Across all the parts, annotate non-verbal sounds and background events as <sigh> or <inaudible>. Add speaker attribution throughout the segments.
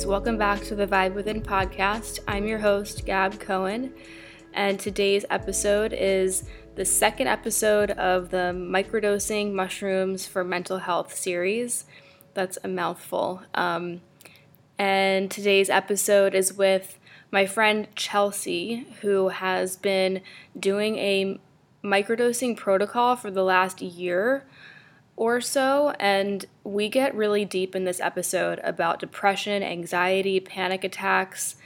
Speaker 1: Guys, welcome back to the Vibe Within podcast. I'm your host, Gab Cohen, and today's episode is the second episode of the Microdosing Mushrooms for Mental Health series. That's a mouthful. Um, and today's episode is with my friend Chelsea, who has been doing a microdosing protocol for the last year or so, and we get really deep in this episode about depression, anxiety, panic attacks.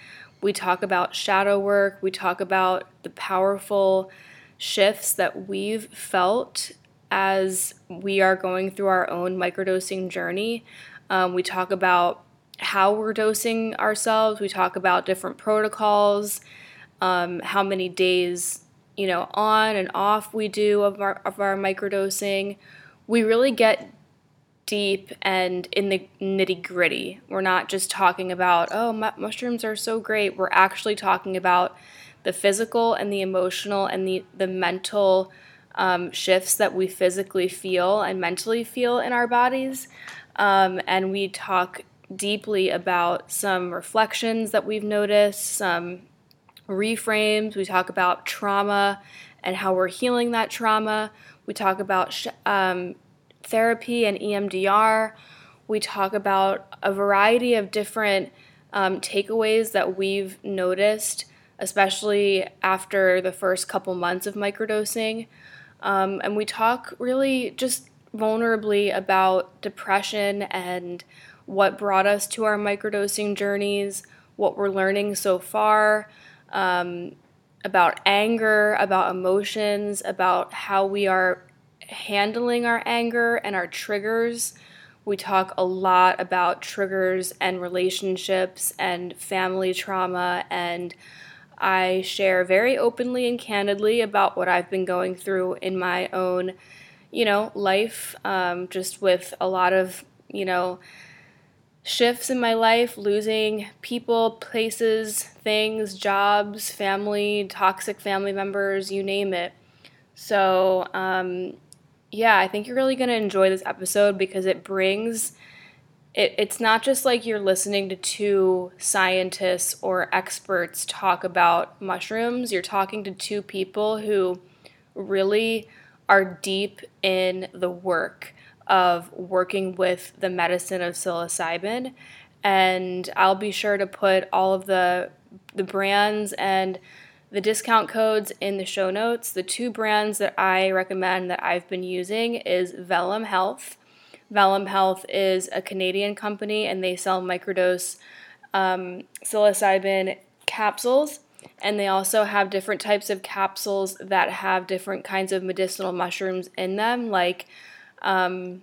Speaker 1: We talk about shadow work, we talk about the powerful shifts that we've felt as we are going through our own microdosing journey. Um, we talk about how we're dosing ourselves, we talk about different protocols, um, how many days you know on and off we do of our of our microdosing we really get deep and in the nitty gritty. We're not just talking about, oh, mu- mushrooms are so great. We're actually talking about the physical and the emotional and the, the mental um, shifts that we physically feel and mentally feel in our bodies. Um, and we talk deeply about some reflections that we've noticed, some reframes. We talk about trauma and how we're healing that trauma. We talk about sh- um, therapy and EMDR. We talk about a variety of different um, takeaways that we've noticed, especially after the first couple months of microdosing. Um, and we talk really just vulnerably about depression and what brought us to our microdosing journeys, what we're learning so far, um, about anger, about emotions, about how we are handling our anger and our triggers. We talk a lot about triggers and relationships and family trauma, and I share very openly and candidly about what I've been going through in my own, you know, life, um, just with a lot of, you know, shifts in my life, losing people, places, things, jobs, family, toxic family members, you name it. So, um, yeah, I think you're really going to enjoy this episode because it brings it, it's not just like you're listening to two scientists or experts talk about mushrooms. You're talking to two people who really are deep in the work of working with the medicine of psilocybin. And I'll be sure to put all of the the brands and the discount codes in the show notes. The two brands that I recommend that I've been using is Vellum Health. Vellum Health is a Canadian company and they sell microdose um, psilocybin capsules. And they also have different types of capsules that have different kinds of medicinal mushrooms in them, like um,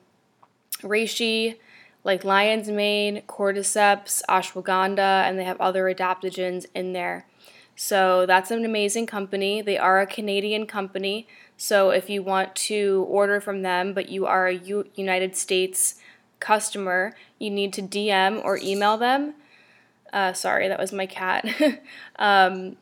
Speaker 1: reishi, like lion's mane, cordyceps, ashwagandha, and they have other adaptogens in there. So that's an amazing company. They are a Canadian company. So if you want to order from them, but you are a U- United States customer, you need to DM or email them. Uh, sorry, that was my cat. <laughs> um,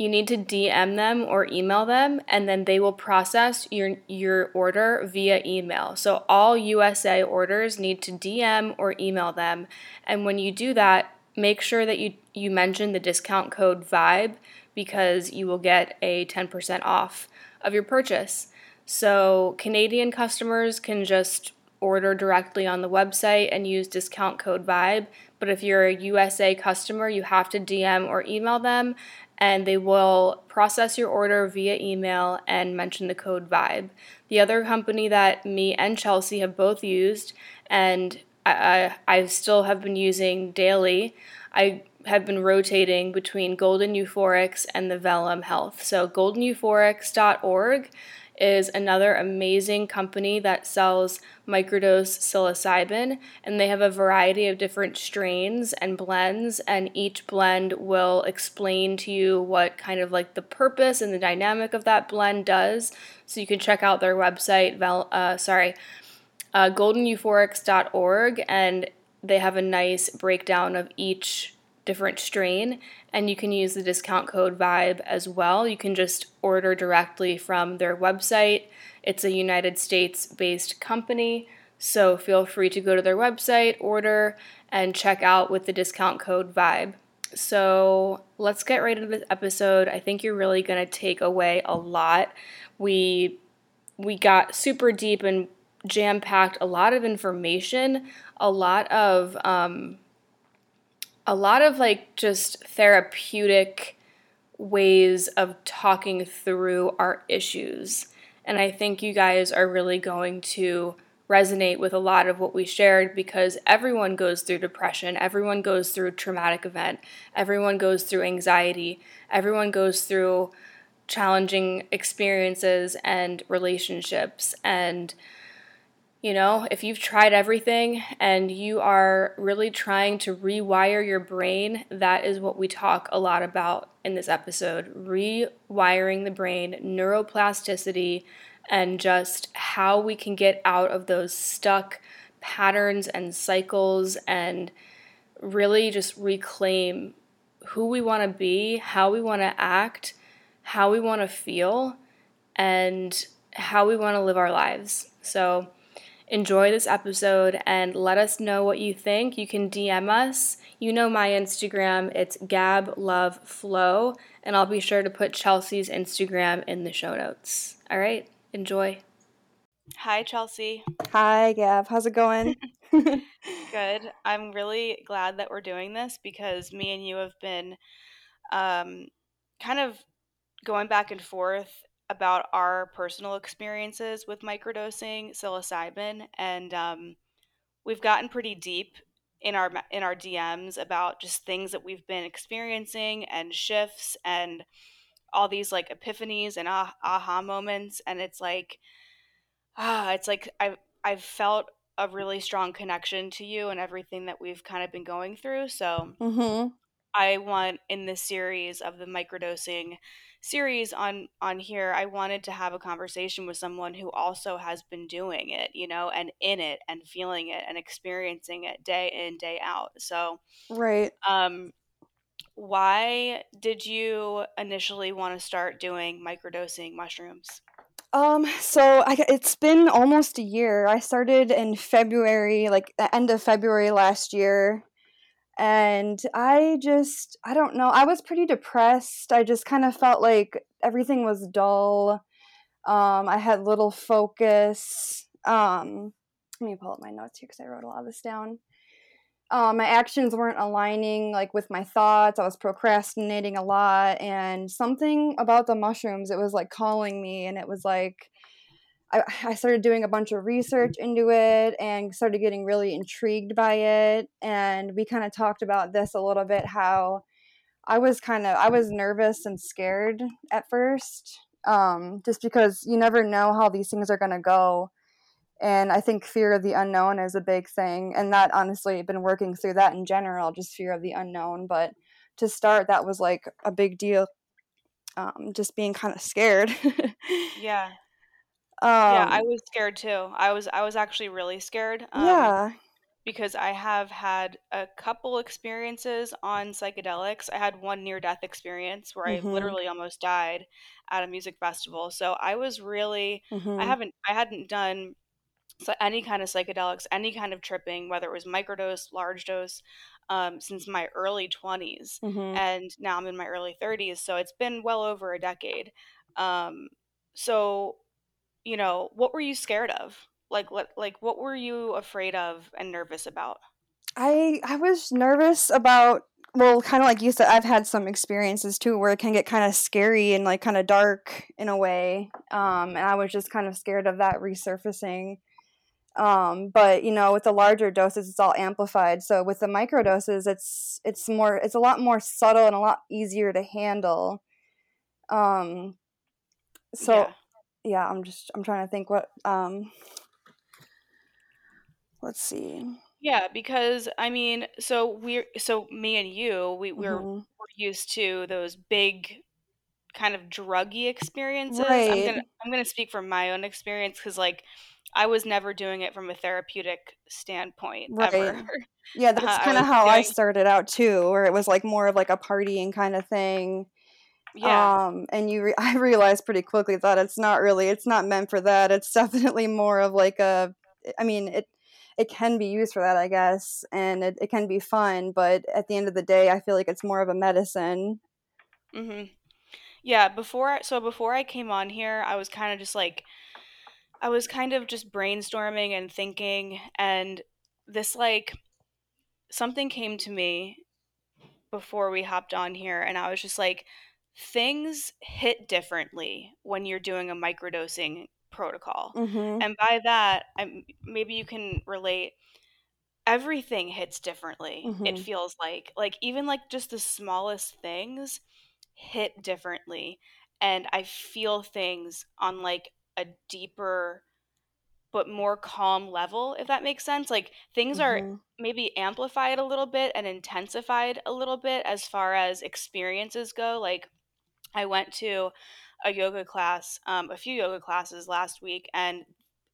Speaker 1: you need to DM them or email them, and then they will process your your order via email. So all USA orders need to DM or email them, and when you do that, make sure that you, you mention the discount code VIBE because you will get a 10% off of your purchase. So, Canadian customers can just order directly on the website and use discount code VIBE. But if you're a USA customer, you have to DM or email them and they will process your order via email and mention the code VIBE. The other company that me and Chelsea have both used and I, I still have been using daily. I have been rotating between Golden Euphorics and the Vellum Health. So, goldeneuphorics.org is another amazing company that sells microdose psilocybin, and they have a variety of different strains and blends, and each blend will explain to you what kind of like the purpose and the dynamic of that blend does. So, you can check out their website, uh, sorry, uh, goldeneuphorics.org, and they have a nice breakdown of each different strain, and you can use the discount code VIBE as well. You can just order directly from their website. It's a United States based company,
Speaker 2: So feel free to go to their website, order, and check out with the discount code VIBE. So let's get right into this episode. I think you're really going to take away a lot. We we got super deep and jam packed a lot of information, a lot of um, a lot of like just therapeutic ways of talking through our issues. And I think you guys are really going to resonate with a lot of what we shared because everyone goes through depression, everyone goes through traumatic event, everyone goes through anxiety, everyone goes through challenging experiences and relationships and you know, if you've tried everything and you are really trying to rewire your brain, that is what we talk a lot about in this episode rewiring the brain, neuroplasticity, and just how we can get out of those stuck patterns and cycles and really just reclaim who we want to be, how we want to act, how we want to feel, and how we want to live our lives. So, enjoy this episode and let us know what you think. You can DM us. You know my Instagram, it's Gab Love Flow, and I'll be sure to put Chelsea's Instagram in the show notes. All right, enjoy. Hi, Chelsea.
Speaker 3: Hi, Gab. How's it going? <laughs> <laughs>
Speaker 2: Good. I'm really glad that we're doing this because me and you have been um, kind of going back and forth about our personal experiences with microdosing psilocybin, and um, we've gotten pretty deep in our in our DMs about just things that we've been experiencing and shifts and all these like epiphanies and ah- aha moments, and it's like ah, it's like I've I've felt a really strong connection to you and everything that we've kind of been going through. So
Speaker 3: mm-hmm.
Speaker 2: I want in this series of the microdosing series on on here i wanted to have a conversation with someone who also has been doing it you know and in it and feeling it and experiencing it day in day out. So
Speaker 3: right.
Speaker 2: um why did you initially want to start doing microdosing mushrooms?
Speaker 3: Um so I, it's been almost a year. I started in february like the end of february last year and I just I don't know. I was pretty depressed. I just kind of felt like everything was dull. Um, I had little focus. Um, let me pull up my notes here because I wrote a lot of this down. Um, my actions weren't aligning like with my thoughts. I was procrastinating a lot, and something about the mushrooms it was like calling me, and it was like I, I started doing a bunch of research into it and started getting really intrigued by it. And we kind of talked about this a little bit how I was kind of I was nervous and scared at first, um, just because you never know how these things are going to go. And I think fear of the unknown is a big thing, and that honestly, I've been working through that in general, just fear of the unknown. But to start, that was like a big deal. Um, just being kind of scared. <laughs>
Speaker 2: yeah, yeah, I um was scared too. I was I was actually really scared um,
Speaker 3: Yeah.
Speaker 2: because I have had a couple experiences on psychedelics. I had one near death experience where I
Speaker 3: Mhm.
Speaker 2: literally almost died at a music festival. So I was really I
Speaker 3: Mhm.
Speaker 2: haven't I hadn't done so any kind of psychedelics, any kind of tripping, whether it was microdose, large dose, um, since my early 20s.
Speaker 3: Mhm.
Speaker 2: And now I'm in my early 30s, so it's been well over a decade. Um, so you know, what were you scared of? Like what like what were you afraid of and nervous about?
Speaker 3: I I was nervous about well, kind of like you said, I've had some experiences too where it can get kind of scary and like kind of dark in a way. Um, and I was just kind of scared of that resurfacing. Um, but you know, with the larger doses, it's all amplified. So with the micro doses, it's it's more it's a lot more subtle and a lot easier to handle. Um, so
Speaker 2: Yeah.
Speaker 3: Yeah, I'm just I'm trying to think what um let's see.
Speaker 2: Yeah, because I mean, so we're so me and you, we we're
Speaker 3: hmm
Speaker 2: we're used to those big kind of druggy experiences. I'm gonna I'm gonna speak from my own experience because like I was never doing it from a therapeutic standpoint
Speaker 3: Right.
Speaker 2: ever.
Speaker 3: Yeah,
Speaker 2: Uh, <laughs>
Speaker 3: that's
Speaker 2: I
Speaker 3: kind of how I started out too, where it was like more of like a partying kind of thing.
Speaker 2: Yeah,
Speaker 3: Um, and you re- <laughs> I realized pretty quickly that it's not really it's not meant for that. It's <laughs> definitely more of like a I mean, it it can be used for that, I guess, and it, it can be fun, but at the end of the day, I feel like it's more of a medicine.
Speaker 2: Mhm. Yeah, before so before I came on here, I was kind of just like I was kind of just brainstorming and thinking and this like something came to me before we hopped on here and I was just like things hit differently when you're doing a microdosing protocol.
Speaker 3: Mm-hmm.
Speaker 2: And by that, I'm, maybe you can relate everything hits differently. It
Speaker 3: Mm-hmm.
Speaker 2: feels like like even like just the smallest things hit differently and I feel things on like a deeper but more calm level if that makes sense. Like things are
Speaker 3: Mm-hmm.
Speaker 2: maybe amplified a little bit and intensified a little bit as far as experiences go. Like I went to a yoga class, um, a few yoga classes last week, and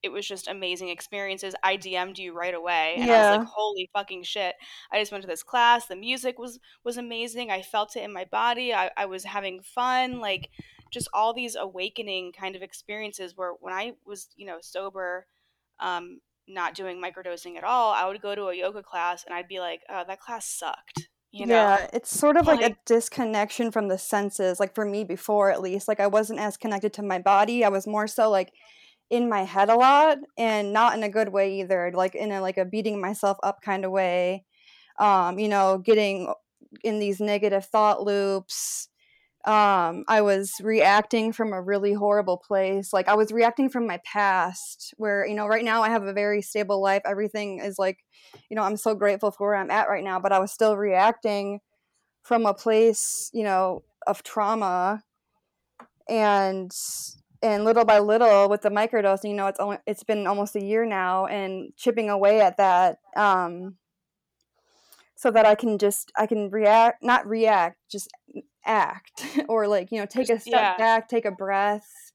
Speaker 2: it was just amazing experiences. I DM'd you right away, and I was like, "Holy fucking shit!" I just went to this class. The music was was amazing. I felt it in my body. I, I was having fun. Like just all these awakening kind of experiences. Where when I was, you know, sober, um, not doing microdosing at all, I would go to a yoga class, and I'd be like, "Oh, that class sucked." You know,
Speaker 3: Yeah, it's sort of like
Speaker 2: like
Speaker 3: a disconnection from the senses, like for me before at least. Like I wasn't as connected to my body. I was more so like in my head a lot and not in a good way either, like in a like a beating myself up kind of way. Um, you know, getting in these negative thought loops. Um, I was reacting from a really horrible place. Like I was reacting from my past where, you know, right now I have a very stable life. Everything is like, you know, I'm so grateful for where I'm at right now, but I was still reacting from a place, you know, of trauma and and little by little with the microdosing, you know, it's only it's been almost a year now and chipping away at that um so that I can just I can react not react, just act <laughs> or like, you know, take a step
Speaker 2: yeah,
Speaker 3: back, take a breath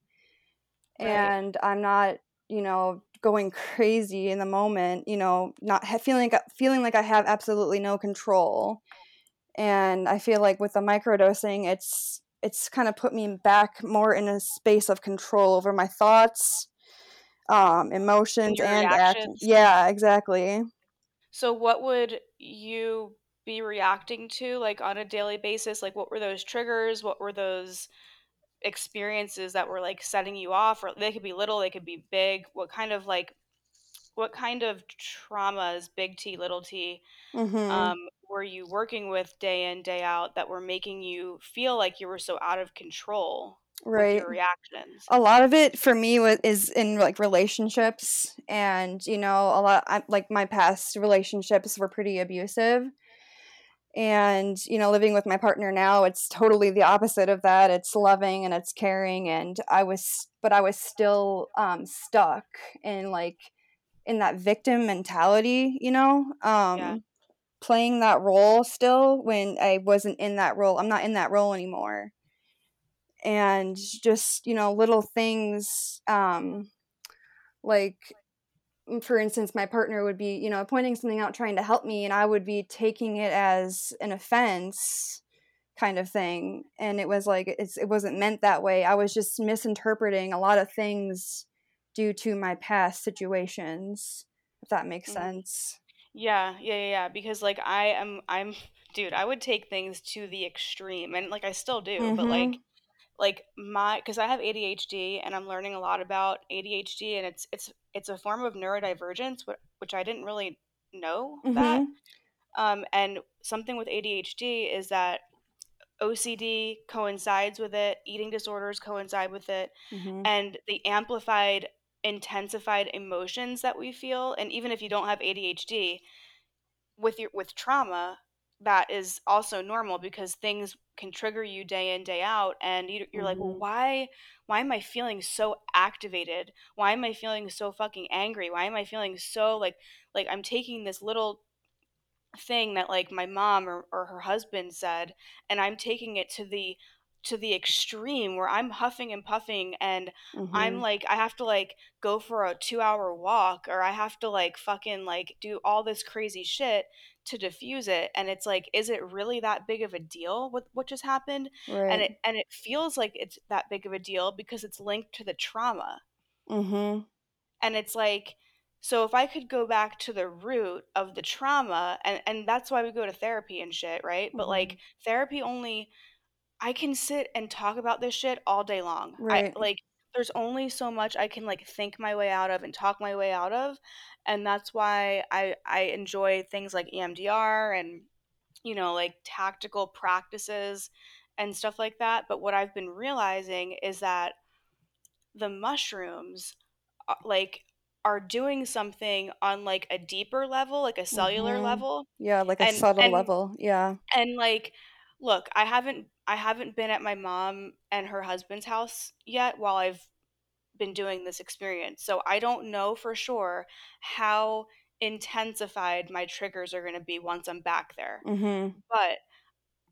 Speaker 2: right.
Speaker 3: and I'm not, you know, going crazy in the moment, you know, not ha- feeling like feeling like I have absolutely no control and I feel like with the microdosing, it's it's kind of put me back more in a space of control over my thoughts, um, emotions, and action.
Speaker 2: reactions.
Speaker 3: Yeah, exactly.
Speaker 2: So what would you be reacting to like on a daily basis? Like what were those triggers? What were those experiences that were like setting you off? Or they could be little, they could be big. What kind of like what kind of traumas, big T, little t,
Speaker 3: Mhm.
Speaker 2: um, were you working with day in, day out that were making you feel like you were so out of control
Speaker 3: Right.
Speaker 2: your reactions?
Speaker 3: A lot of it for me was is in like relationships, and you know, a lot I, like my past relationships were pretty abusive, and you know living with my partner now it's totally the opposite of that it's loving and it's caring and i was but i was still um stuck in like in that victim mentality you know
Speaker 2: Yeah.
Speaker 3: um playing that role still when i wasn't in that role i'm not in that role anymore and just you know little things um like for instance, my partner would be, you know, pointing something out, trying to help me, and I would be taking it as an offense kind of thing. And it was like, it's, it wasn't meant that way. I was just misinterpreting a lot of things due to my past situations, if that makes
Speaker 2: Mhm.
Speaker 3: sense.
Speaker 2: Yeah, yeah, yeah, yeah, because like I am I'm <laughs> dude, I would take things to the extreme and like I still do, but like
Speaker 3: Mm
Speaker 2: like my because I have ADHD and I'm learning a lot about ADHD and it's it's it's a form of neurodivergence which I didn't really know
Speaker 3: hmm. Mm
Speaker 2: that. Um and something with ADHD is that OCD coincides with it, eating disorders coincide with it,
Speaker 3: Mm hmm.
Speaker 2: and the amplified intensified emotions that we feel and even if you don't have ADHD with your with trauma that is also normal because things can trigger you day in day out and you, you're
Speaker 3: Mm
Speaker 2: like well why why am i feeling so activated? Why am i feeling so fucking angry? Why am i feeling so like like i'm taking this little thing that like my mom or, or her husband said and i'm taking it to the to the extreme where i'm huffing and puffing and
Speaker 3: Mm
Speaker 2: i'm like i have to like go for a two hour walk or i have to like fucking like do all this crazy shit to diffuse it and it's like is it really that big of a deal with what just happened
Speaker 3: right.
Speaker 2: and it and it feels like it's that big of a deal because it's linked to the trauma
Speaker 3: Mm hmm.
Speaker 2: and it's like So if I could go back to the root of the trauma and and that's why we go to therapy and shit, right? But like
Speaker 3: Mhm.
Speaker 2: therapy only I can sit and talk about this shit all day long. I
Speaker 3: Right.
Speaker 2: like there's only so much I can like think my way out of and talk my way out of, and that's why I I enjoy things like EMDR and you know, like tactical practices and stuff like that. But what I've been realizing is that the mushrooms uh, like are doing something on like a deeper level, like a cellular
Speaker 3: Mhm.
Speaker 2: level.
Speaker 3: Yeah, like a
Speaker 2: And
Speaker 3: subtle
Speaker 2: and
Speaker 3: level. Yeah.
Speaker 2: and like look, I haven't I haven't been at my mom and her husband's house yet while I've been doing this experience. So I don't know for sure how intensified my triggers are going to be once I'm back there.
Speaker 3: Mhm.
Speaker 2: But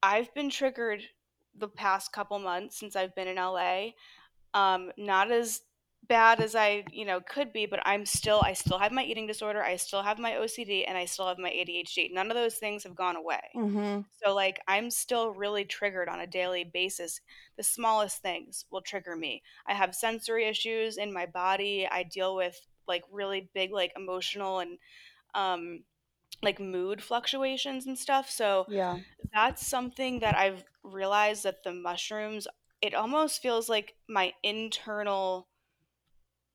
Speaker 2: I've been triggered the past couple months since I've been in LA. Um, not as bad as I, you know, could be, but I'm still I still have my eating disorder, I still have my OCD, and I still have my ADHD. None of those things have gone away.
Speaker 3: Mhm.
Speaker 2: So like I'm still really triggered on a daily basis. The smallest things will trigger me. I have sensory issues in my body. I deal with like really big like emotional and um like mood fluctuations and stuff. So
Speaker 3: Yeah.
Speaker 2: that's something that I've realized that the mushrooms, it almost feels like my internal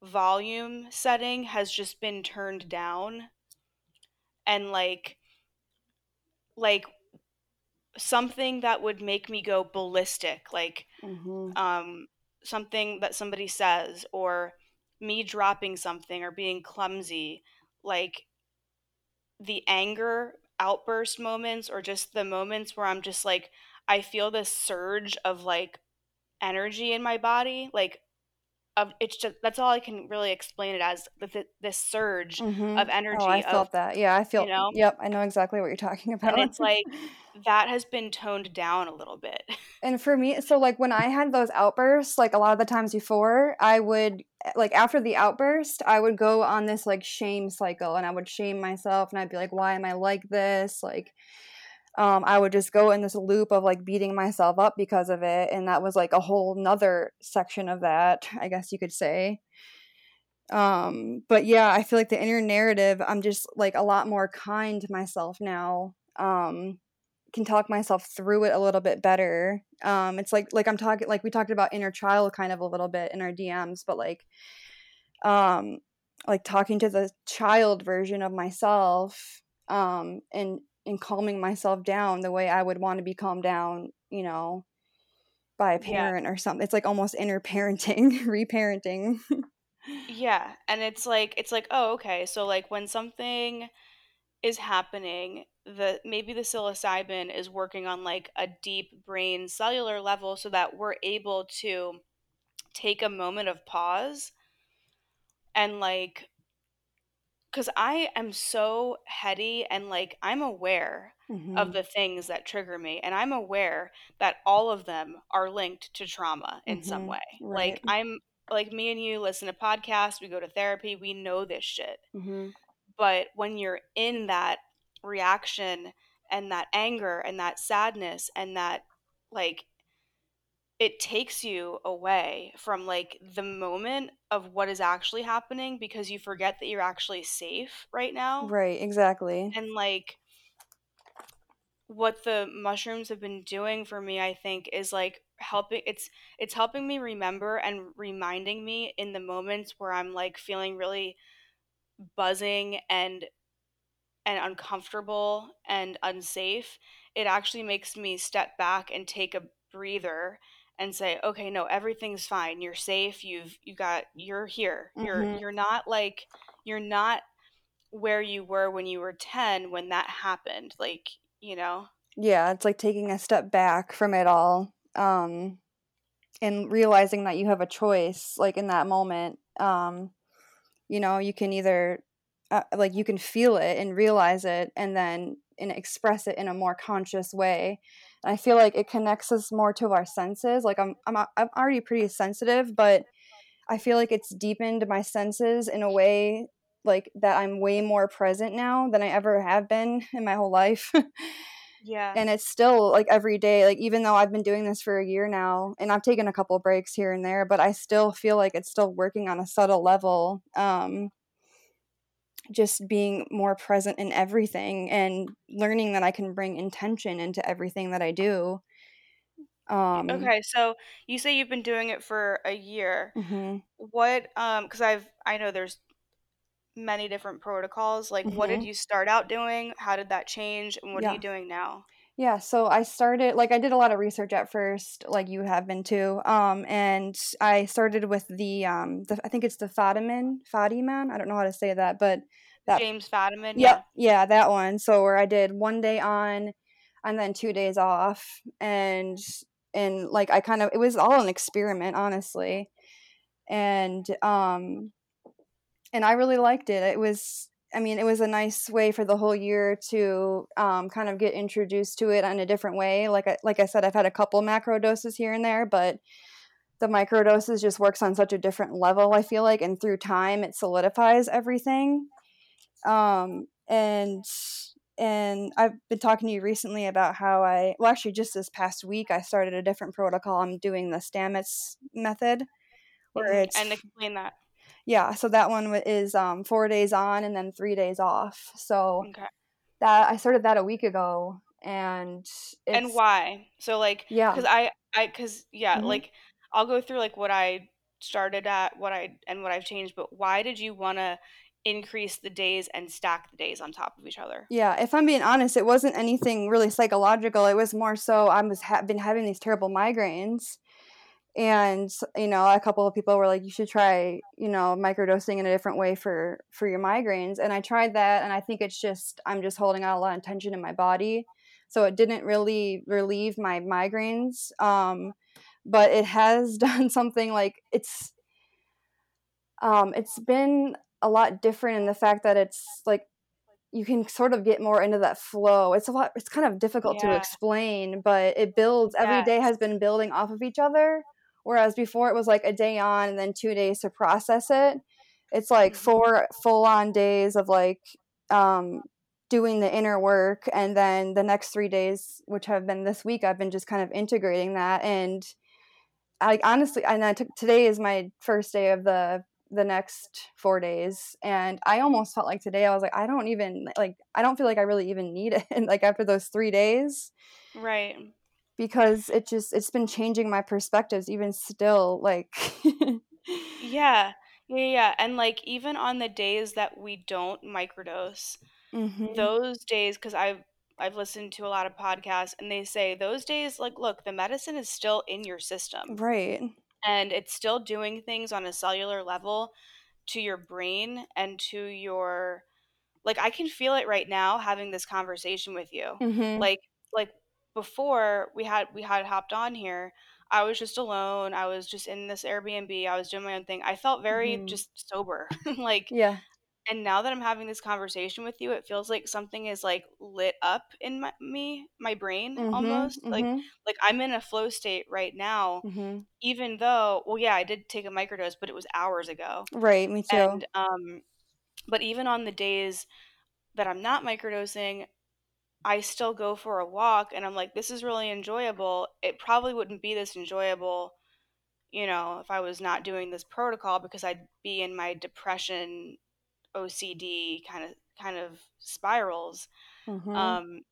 Speaker 2: volume setting has just been turned down and like like something that would make me go ballistic, like
Speaker 3: Mhm.
Speaker 2: um something that somebody says or me dropping something or being clumsy, like the anger outburst moments or just the moments where I'm just like I feel this surge of like energy in my body, like of it's just that's all I can really explain it as the, the, this surge of
Speaker 3: energy. Oh, I
Speaker 2: of
Speaker 3: felt that. Yeah, I feel.
Speaker 2: you know,
Speaker 3: Yep, I know exactly what you're talking <laughs>
Speaker 2: and
Speaker 3: about.
Speaker 2: it's like that has been toned down a little bit.
Speaker 3: And for me, so like when I had those outbursts, like a lot of the times before, I would eh, like after the outburst, I would go on this like shame cycle and I would shame myself and I'd be like, why am I like this? Like, um, I would just go in this loop of like beating myself up because of it. And that was like a whole nother section of that, I guess you could say. Um, but yeah, I feel like the inner narrative, I'm just like a lot more kind to myself now. Um, can talk myself through it a little bit better. Um, it's like like I'm talking like we talked about inner child kind of a little bit in our DMs, but like um like talking to the child version of myself um and and calming myself down the way I would want to be calmed down, you know, by a
Speaker 2: Yeah.
Speaker 3: parent or something. It's like almost inner parenting, <laughs> reparenting.
Speaker 2: Yeah, and it's like it's like, oh, okay. So like when something is happening, the maybe the psilocybin is working on like a deep brain cellular level so that we're able to take a moment of pause and like cuz I am so heady and like I'm aware of
Speaker 3: mhm.
Speaker 2: the things that trigger me and I'm aware that all of them are linked to trauma in some
Speaker 3: Mhm.
Speaker 2: way.
Speaker 3: Right.
Speaker 2: Like I'm like me and you listen to podcasts, we go to therapy, we know this shit.
Speaker 3: Mhm.
Speaker 2: But when you're in that reaction and that anger and that sadness and that like it takes you away from like the moment of what is actually happening because you forget that you're actually safe right now.
Speaker 3: Right, exactly.
Speaker 2: And like what the mushrooms have been doing for me, I think, is like helping it's it's helping me remember and reminding me in the moments where I'm like feeling really buzzing and and uncomfortable and unsafe, it actually makes me step back and take a breather and say, "Okay, no, everything's fine. You're safe. You've you got you're here. You're
Speaker 3: Mhm.
Speaker 2: you're not like you're not where you were when you were 10 when that happened." Like, you know?
Speaker 3: Yeah, it's like taking a step back from it all. Um and realizing that you have a choice like in that moment um you know you can either uh, like you can feel it and realize it and then and express it in a more conscious way i feel like it connects us more to our senses like i'm i'm, I'm already pretty sensitive but i feel like it's deepened my senses in a way like that i'm way more present now than i ever have been in my whole life <laughs>
Speaker 2: Yeah.
Speaker 3: and it's still like every day like even though i've been doing this for a year now and i've taken a couple breaks here and there but i still feel like it's still working on a subtle level um just being more present in everything and learning that I can bring intention into everything that I do. Um,
Speaker 2: Okay, so you say you've been doing it for a year.
Speaker 3: mhm,
Speaker 2: What um because I've I know there's many different protocols. Like what did
Speaker 3: mhm,
Speaker 2: you start out doing? How did that change? And what are you doing now?
Speaker 3: Yeah, so I started like I did a lot of research at first, like you have been too. Um, and I started with the um, the, I think it's the Fadiman, Fadiman. I don't know how to say that, but that.
Speaker 2: James Fadiman,
Speaker 3: Yep,
Speaker 2: yeah.
Speaker 3: yeah, that one. So where I did one day on, and then two days off, and and like I kind of it was all an experiment, honestly, and um, and I really liked it. It was, I mean, it was a nice way for the whole year to um, kind of get introduced to it in a different way. Like I, like I said, I've had a couple macro doses here and there, but the micro doses just works on such a different level. I feel like, and through time, it solidifies everything. Um, and and I've been talking to you recently about how I, well, actually, just this past week, I started a different protocol. I'm doing the Stamets method, where it's
Speaker 2: And explain that.
Speaker 3: Yeah, so that one is um, four days on and then three days off. So
Speaker 2: Okay.
Speaker 3: that I started that a week ago, and
Speaker 2: And why? So like
Speaker 3: yeah,
Speaker 2: cuz I I cuz yeah,
Speaker 3: hmm
Speaker 2: like I'll go through like what I started at, what I and what I've changed, but why did you want to increase the days and stack the days on top of each other?
Speaker 3: yeah. If I'm being honest, it wasn't anything really psychological. It was more so I was ha- been having these terrible migraines, and you know a couple of people were like, you should try you know microdosing in a different way for for your migraines, and I tried that, and I think it's just I'm just holding out a lot of tension in my body, so it didn't really relieve my migraines. Um, but it has <laughs> done something like it's um it's been a lot different in the fact that it's like you can sort of get more into that flow it's a lot it's kind of difficult to explain but it builds every day
Speaker 2: Yes.
Speaker 3: has been building off of each other whereas before it was like a day on and then two days to process it it's like
Speaker 2: Mhm.
Speaker 3: four full on days of like um doing the inner work and then the next three days which have been this week i've been just kind of integrating that and I honestly, and I took today is my first day of the the next four days, and I almost felt like today I was like, I don't even like, I don't feel like I really even need it. and <laughs> like after those three days,
Speaker 2: Right.
Speaker 3: Because it just it's been changing my perspectives even still. Like, <laughs>
Speaker 2: Yeah. Yeah, yeah. And like even on the days that we don't microdose,
Speaker 3: hmm
Speaker 2: those days because I've I've listened to a lot of podcasts and they say those days like look, the medicine is still in your system
Speaker 3: right.
Speaker 2: and it's still doing things on a cellular level to your brain and to your like I can feel it right now having this conversation with you.
Speaker 3: hmm
Speaker 2: Like like before we had we had hopped on here, I was just alone. I was just in this Airbnb. I was doing my own thing. I felt very
Speaker 3: hmm
Speaker 2: just sober. <laughs> like
Speaker 3: Yeah.
Speaker 2: and now that I'm having this conversation with you, it feels like something is like lit up in my, me, my brain
Speaker 3: hmm
Speaker 2: almost. Like
Speaker 3: hmm
Speaker 2: like I'm in a flow state right now,
Speaker 3: hmm
Speaker 2: even though well yeah, I did take a microdose, but it was hours ago.
Speaker 3: Right. Me too.
Speaker 2: And um but even on the days that I'm not microdosing, I still go for a walk and I'm like this is really enjoyable. It probably wouldn't be this enjoyable, you know, if I was not doing this protocol because I'd be in my depression OCD kind of kind of spirals.
Speaker 3: hmm
Speaker 2: Um,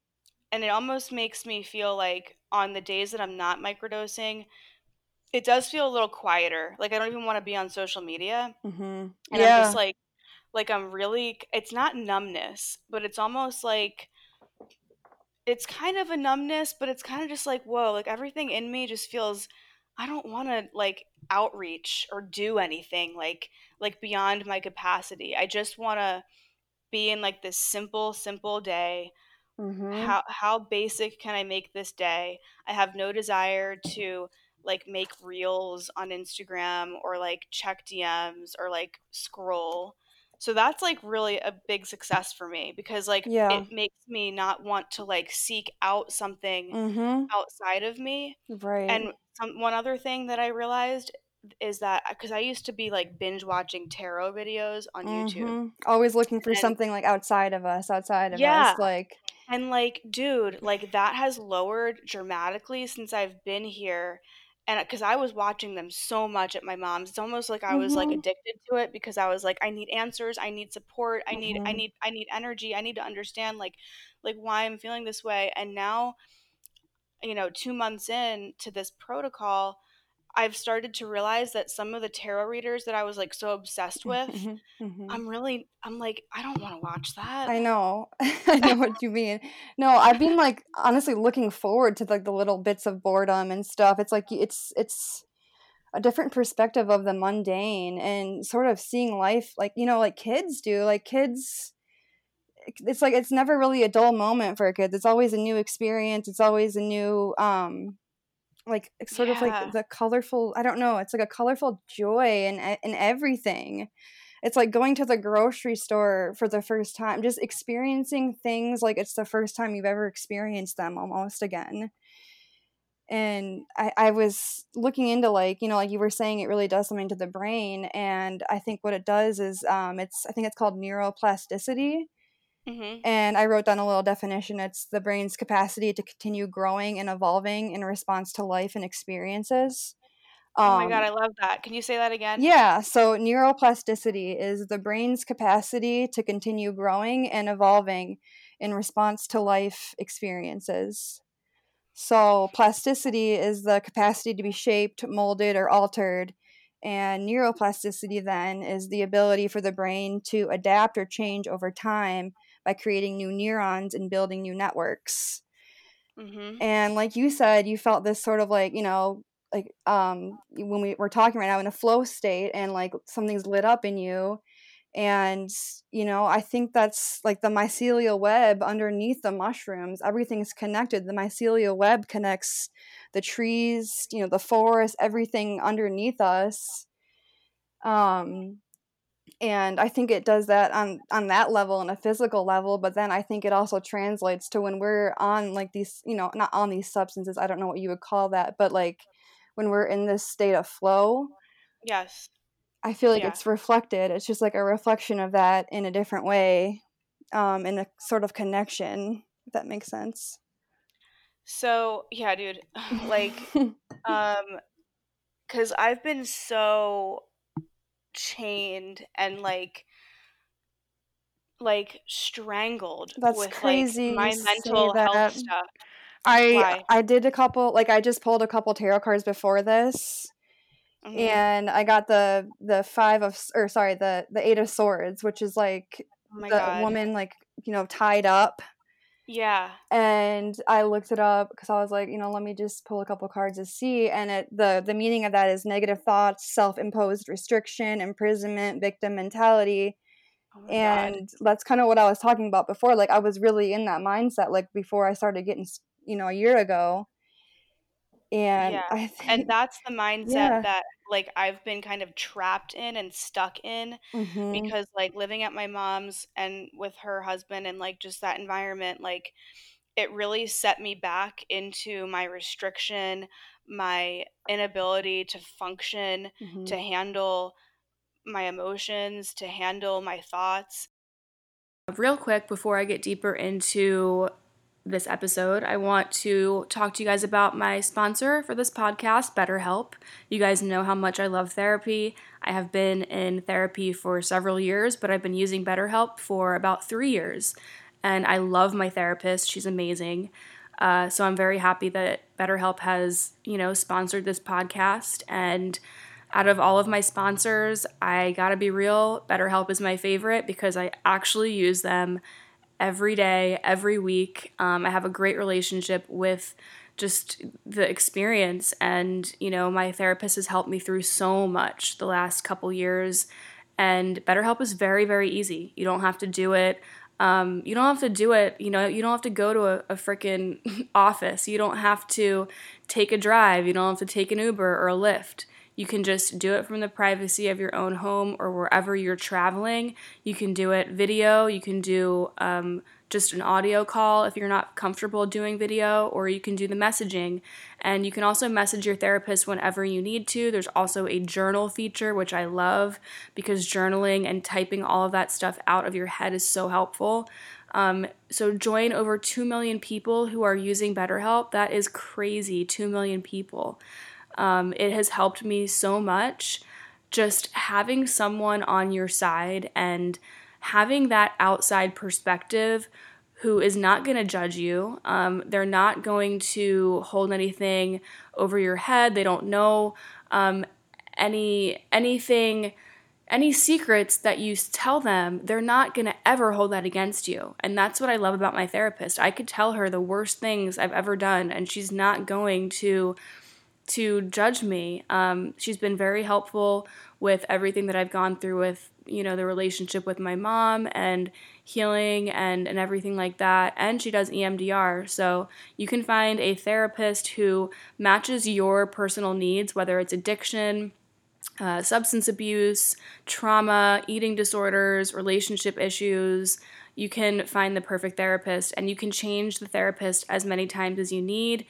Speaker 2: and it almost makes me feel like on the days that I'm not microdosing, it does feel a little quieter. Like I don't even want to be on social media,
Speaker 3: hmm
Speaker 2: and I'm just
Speaker 3: Yeah.
Speaker 2: like like I'm really it's not numbness, but it's almost like it's kind of a numbness, but it's kind of just like whoa, like everything in me just feels I don't want to like outreach or do anything like like beyond my capacity. I just want to be in like this simple simple day.
Speaker 3: Hmm
Speaker 2: how how basic can i make this day? I have no desire to like make reels on instagram or like check dms or like scroll so that's like really a big success for me because like
Speaker 3: Yeah.
Speaker 2: it makes me not want to like seek out something
Speaker 3: hmm
Speaker 2: outside of me
Speaker 3: Right.
Speaker 2: and some one other thing that i realized is that because i used to be like binge watching tarot videos on youtube
Speaker 3: hmm Always looking for
Speaker 2: and
Speaker 3: something like outside of us, outside of
Speaker 2: yeah
Speaker 3: us. Like,
Speaker 2: And like, dude, like that has lowered dramatically since I've been here. And because I was watching them so much at my mom's, it's almost like I was like
Speaker 3: Mhm.
Speaker 2: addicted to it because I was like, I need answers, I need support, I need, I
Speaker 3: Mhm.
Speaker 2: need, I need energy, I need to understand like, like why I'm feeling this way. And now, you know, two months in to this protocol, I've started to realize that some of the tarot readers that I was like so obsessed with,
Speaker 3: Mhm. Mhm.
Speaker 2: I'm really, I'm like, I don't want to watch that.
Speaker 3: I know. <laughs> I know what you mean. No, I've been like honestly looking forward to like the little bits of boredom and stuff. It's like it's it's a different perspective of the mundane and sort of seeing life like you know like kids do. Like kids it's like it's never really a dull moment for kids. It's always a new experience. It's always a new um like sort of like the colorful I don't know, it's like a colorful joy in in everything. It's like going to the grocery store for the first time, just experiencing things like it's the first time you've ever experienced them almost again. And I, I was looking into like, you know, like you were saying, it really does something to the brain. And I think what it does is um, it's, I think it's called neuroplasticity.
Speaker 2: Hmm
Speaker 3: And I wrote down a little definition. It's the brain's capacity to continue growing and evolving in response to life and experiences.
Speaker 2: Oh my God,
Speaker 3: Um,
Speaker 2: I love that. Can you say that again?
Speaker 3: yeah, so neuroplasticity is the brain's capacity to continue growing and evolving in response to life experiences. So, plasticity is the capacity to be shaped, molded, or altered. And neuroplasticity then is the ability for the brain to adapt or change over time by creating new neurons and building new networks.
Speaker 2: hmm
Speaker 3: And like you said, you felt this sort of like, you know, like um when we were talking right now in a flow state and like something's lit up in you. And you know i think that's like the mycelial web underneath the mushrooms everything's connected. The mycelial web connects the trees you know the forest everything underneath us. Um and i think it does that on on that level on a physical level but then i think it also translates to when we're on like these you know not on these substances i don't know what you would call that but like when we're in this state of flow
Speaker 2: Yes.
Speaker 3: I feel like
Speaker 2: Yeah.
Speaker 3: it's reflected. It's just like a reflection of that in a different way, um, in a sort of connection. If that makes sense.
Speaker 2: So, yeah, dude, <sighs> like, <laughs> um, because I've been so chained and like, like strangled
Speaker 3: That's
Speaker 2: with
Speaker 3: crazy.
Speaker 2: like my mental health stuff.
Speaker 3: I
Speaker 2: Why?
Speaker 3: I did a couple. Like I just pulled a couple tarot cards before this,
Speaker 2: Mhm.
Speaker 3: and I got the the five of or sorry the the eight of swords, which is like
Speaker 2: Oh my
Speaker 3: the
Speaker 2: God.
Speaker 3: woman like you know tied up.
Speaker 2: Yeah.
Speaker 3: and I looked it up because I was like, you know, let me just pull a couple cards to see. And it the the meaning of that is negative thoughts, self imposed restriction, imprisonment, victim mentality,
Speaker 2: Oh my God.
Speaker 3: and that's kind of what I was talking about before. Like I was really in that mindset, like before I started getting, you know, a year ago. And
Speaker 2: Yeah.
Speaker 3: I think,
Speaker 2: And that's the mindset
Speaker 3: yeah,
Speaker 2: that like I've been kind of trapped in and stuck in
Speaker 3: hmm
Speaker 2: because like living at my mom's and with her husband and like just that environment like it really set me back into my restriction, my inability to function,
Speaker 3: hmm
Speaker 2: to handle my emotions, to handle my thoughts. Real quick before I get deeper into this episode, I want to talk to you guys about my sponsor for this podcast, BetterHelp. You guys know how much I love therapy. I have been in therapy for several years, but I've been using BetterHelp for about three years. And I love my therapist, she's amazing. Uh, so I'm very happy that BetterHelp has, you know, sponsored this podcast. And out of all of my sponsors, I gotta be real, BetterHelp is my favorite because I actually use them every day, every week. Um, I have a great relationship with just the experience, and you know, my therapist has helped me through so much the last couple years. And BetterHelp is very, very easy. You don't have to do it. Um, you don't have to do it. You know, you don't have to go to a, a freaking <laughs> office. You don't have to take a drive. You don't have to take an Uber or a Lyft. You can just do it from the privacy of your own home or wherever you're traveling. You can do it video. You can do um, just an audio call if you're not comfortable doing video, or you can do the messaging. And you can also message your therapist whenever you need to. There's also a journal feature, which I love because journaling and typing all of that stuff out of your head is so helpful. Um, so join over 2 million people who are using BetterHelp. That is crazy, 2 million people. Um, it has helped me so much just having someone on your side and having that outside perspective who is not going to judge you. Um, they're not going to hold anything over your head. They don't know um, any anything any secrets that you tell them, they're not going to ever hold that against you. And that's what I love about my therapist. I could tell her the worst things I've ever done and she's not going to to judge me. Um, she's been very helpful with everything that I've gone through with, you know, the relationship with my mom and healing and, and everything like that. And she does EMDR. So you can find a therapist who matches your personal needs, whether it's addiction, uh, substance abuse, trauma, eating disorders, relationship issues. You can find the perfect therapist and you can change the therapist as many times as you need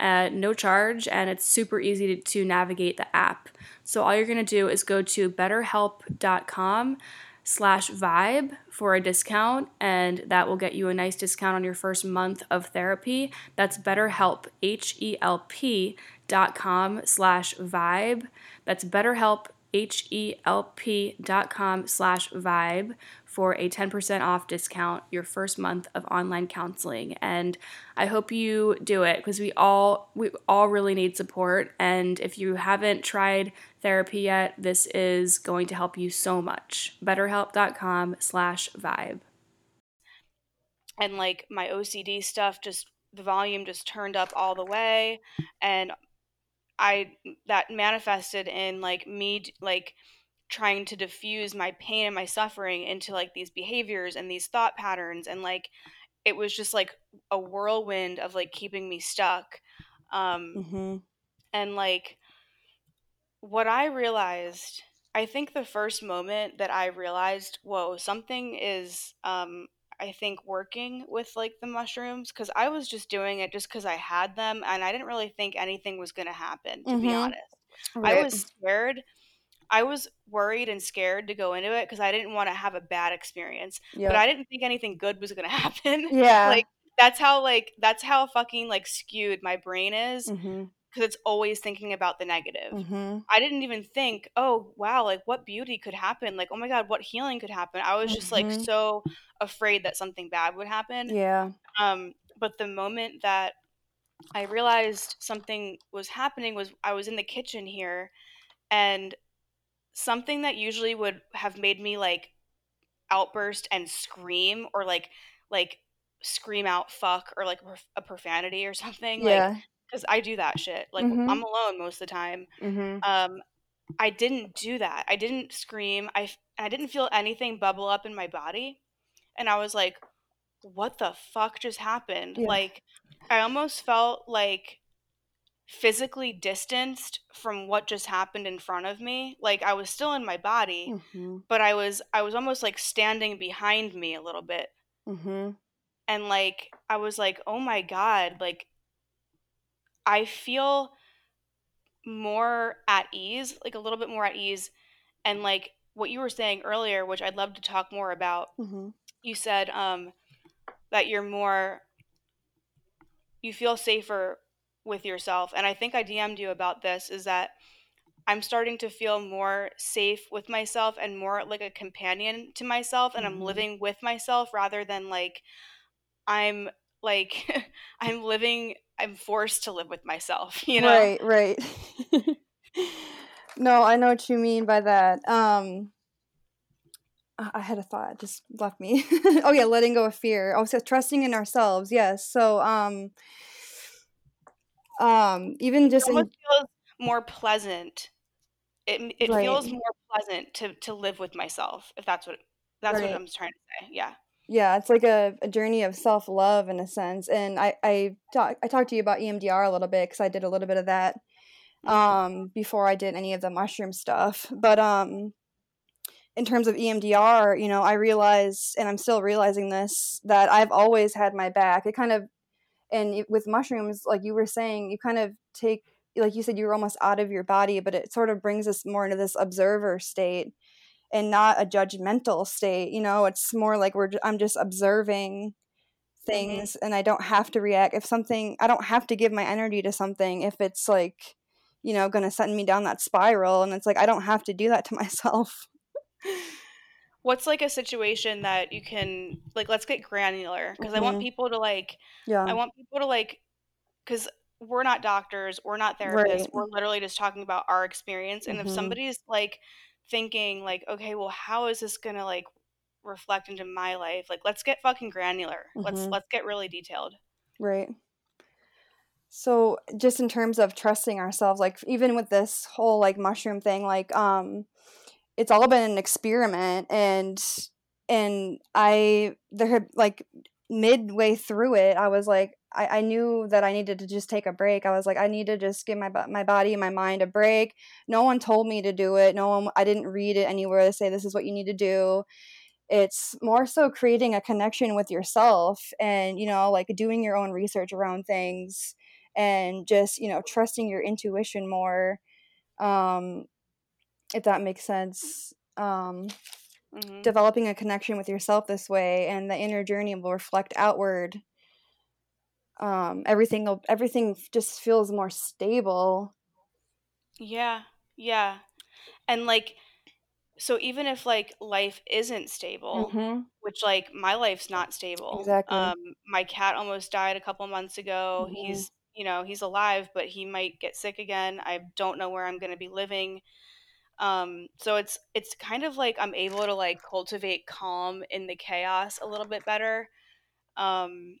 Speaker 2: at no charge and it's super easy to, to navigate the app. So all you're going to do is go to betterhelp.com slash vibe for a discount and that will get you a nice discount on your first month of therapy. That's betterhelp, H-E-L-P dot com slash vibe. That's betterhelp, H-E-L-P dot com slash vibe for a 10% off discount your first month of online counseling. And I hope you do it because we all we all really need support. And if you haven't tried therapy yet, this is going to help you so much. BetterHelp.com slash vibe. And like my OCD stuff just the volume just turned up all the way and I that manifested in like me like trying to diffuse my pain and my suffering into like these behaviors and these thought patterns and like it was just like a whirlwind of like keeping me stuck um mm-hmm. and like what i realized i think the first moment that i realized whoa something is um i think working with like the mushrooms because i was just doing it just because i had them and i didn't really think anything was going to happen to mm-hmm. be honest right. i was scared I was worried and scared to go into it because I didn't want to have a bad experience. Yep. But I didn't think anything good was gonna <laughs> happen.
Speaker 3: Yeah.
Speaker 2: like that's how like that's how fucking like skewed my brain is. because mm-hmm. it's always thinking about the negative. Mm-hmm. I didn't even think, oh wow, like what beauty could happen? Like, oh my god, what healing could happen? I was just mm-hmm. like so afraid that something bad would happen.
Speaker 3: Yeah.
Speaker 2: Um, but the moment that I realized something was happening was I was in the kitchen here and something that usually would have made me like outburst and scream or like like scream out fuck or like a profanity or something yeah. like because i do that shit like mm-hmm. i'm alone most of the time mm-hmm. um i didn't do that i didn't scream i i didn't feel anything bubble up in my body and i was like what the fuck just happened yeah. like i almost felt like physically distanced from what just happened in front of me like i was still in my body mm-hmm. but i was i was almost like standing behind me a little bit mm-hmm. and like i was like oh my god like i feel more at ease like a little bit more at ease and like what you were saying earlier which i'd love to talk more about mm-hmm. you said um that you're more you feel safer with yourself. And I think I DM'd you about this is that I'm starting to feel more safe with myself and more like a companion to myself and mm-hmm. I'm living with myself rather than like I'm like <laughs> I'm living I'm forced to live with myself, <laughs> you know.
Speaker 3: Right, right. <laughs> no, I know what you mean by that. Um I had a thought, it just left me. oh yeah, letting go of fear. Oh, so trusting in ourselves. Yes. So um um even just
Speaker 2: it in, feels more pleasant it, it right. feels more pleasant to to live with myself if that's what that's right. what i'm trying to say yeah
Speaker 3: yeah it's like a, a journey of self-love in a sense and i i talk, i talked to you about emdr a little bit because i did a little bit of that mm-hmm. um before i did any of the mushroom stuff but um in terms of emdr you know i realized and i'm still realizing this that i've always had my back it kind of and with mushrooms like you were saying you kind of take like you said you were almost out of your body but it sort of brings us more into this observer state and not a judgmental state you know it's more like we're i'm just observing mm-hmm. things mm-hmm. and i don't have to react if something i don't have to give my energy to something if it's like you know, going to send me down that spiral. And it's like, I don't have to do that to <laughs> myself.
Speaker 2: What's like a situation that you can, like, let's get granular because mm-hmm. I want people to, like, yeah, I want people to, like, because we're not doctors, we're not therapists, right. we're literally just talking about our experience. And mm-hmm. if somebody's like thinking, like, okay, well, how is this to, like, reflect into my life like let's get fucking granular mm-hmm. let's let's get really detailed
Speaker 3: right so just in terms of trusting ourselves like even with this whole like mushroom thing like um it's all been an experiment and and i there had like midway through it i was like I, I knew that i needed to just take a break. I was like i need to just give my my body my mind a break. No one told me to do it. No one i didn't read it anywhere to say this is what you need to do. It's more so creating a connection with yourself and you know like doing your own research around things and just you know trusting your intuition more. Um if that makes sense um mm-hmm. developing a connection with yourself this way and the inner journey will reflect outward um everything will everything just feels more stable
Speaker 2: yeah yeah and like so even if like life isn't stable mm-hmm. which like my life's not stable exactly um my cat almost died a couple months ago mm-hmm. he's you know he's alive but he might get sick again i don't know where i'm going to be living um so it's it's kind of like i'm able to like cultivate calm in the chaos a little bit better um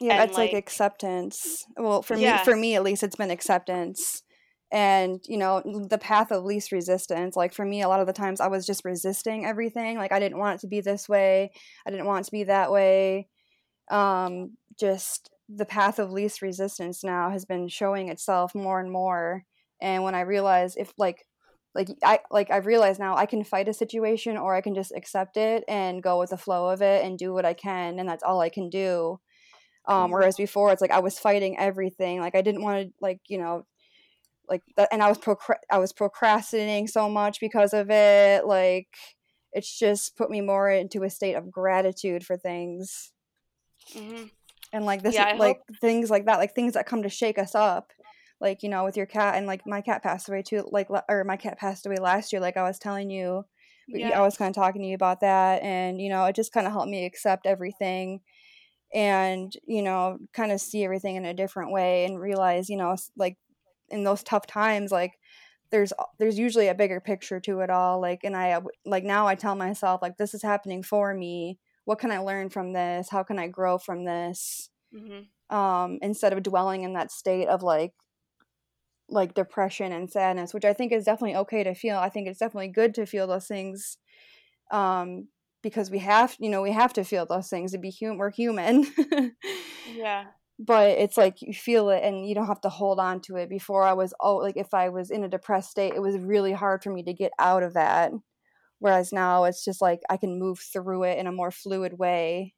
Speaker 3: yeah it's like, like, acceptance. Well for yeah. me for me at least it's been acceptance and you know the path of least resistance. Like for me a lot of the times i was just resisting everything like i didn't want it to be this way i didn't want it to be that way. Um just the path of least resistance now has been showing itself more and more and when i realize if like like i like i realize now i can fight a situation or i can just accept it and go with the flow of it and do what i can and that's all i can do um, mm-hmm. whereas before it's like i was fighting everything like i didn't want to like you know like that, and i was procra- i was procrastinating so much because of it like it's just put me more into a state of gratitude for things mm-hmm. and like this yeah, like hope- things like that like things that come to shake us up like you know with your cat and like my cat passed away too like or my cat passed away last year like i was telling you yeah. i was kind of talking to you about that and you know it just kind of helped me accept everything and you know kind of see everything in a different way and realize you know like in those tough times like there's there's usually a bigger picture to it all like and i like now i tell myself like this is happening for me what can i learn from this how can i grow from this mm-hmm. um instead of dwelling in that state of like like depression and sadness which i think is definitely okay to feel. I think it's definitely good to feel those things um because we have you know we have to feel those things to be human we're human. <laughs>
Speaker 2: Yeah.
Speaker 3: But it's like you feel it and you don't have to hold on to it. Before i was oh like if i was in a depressed state it was really hard for me to get out of that. Whereas now it's just like i can move through it in a more fluid way.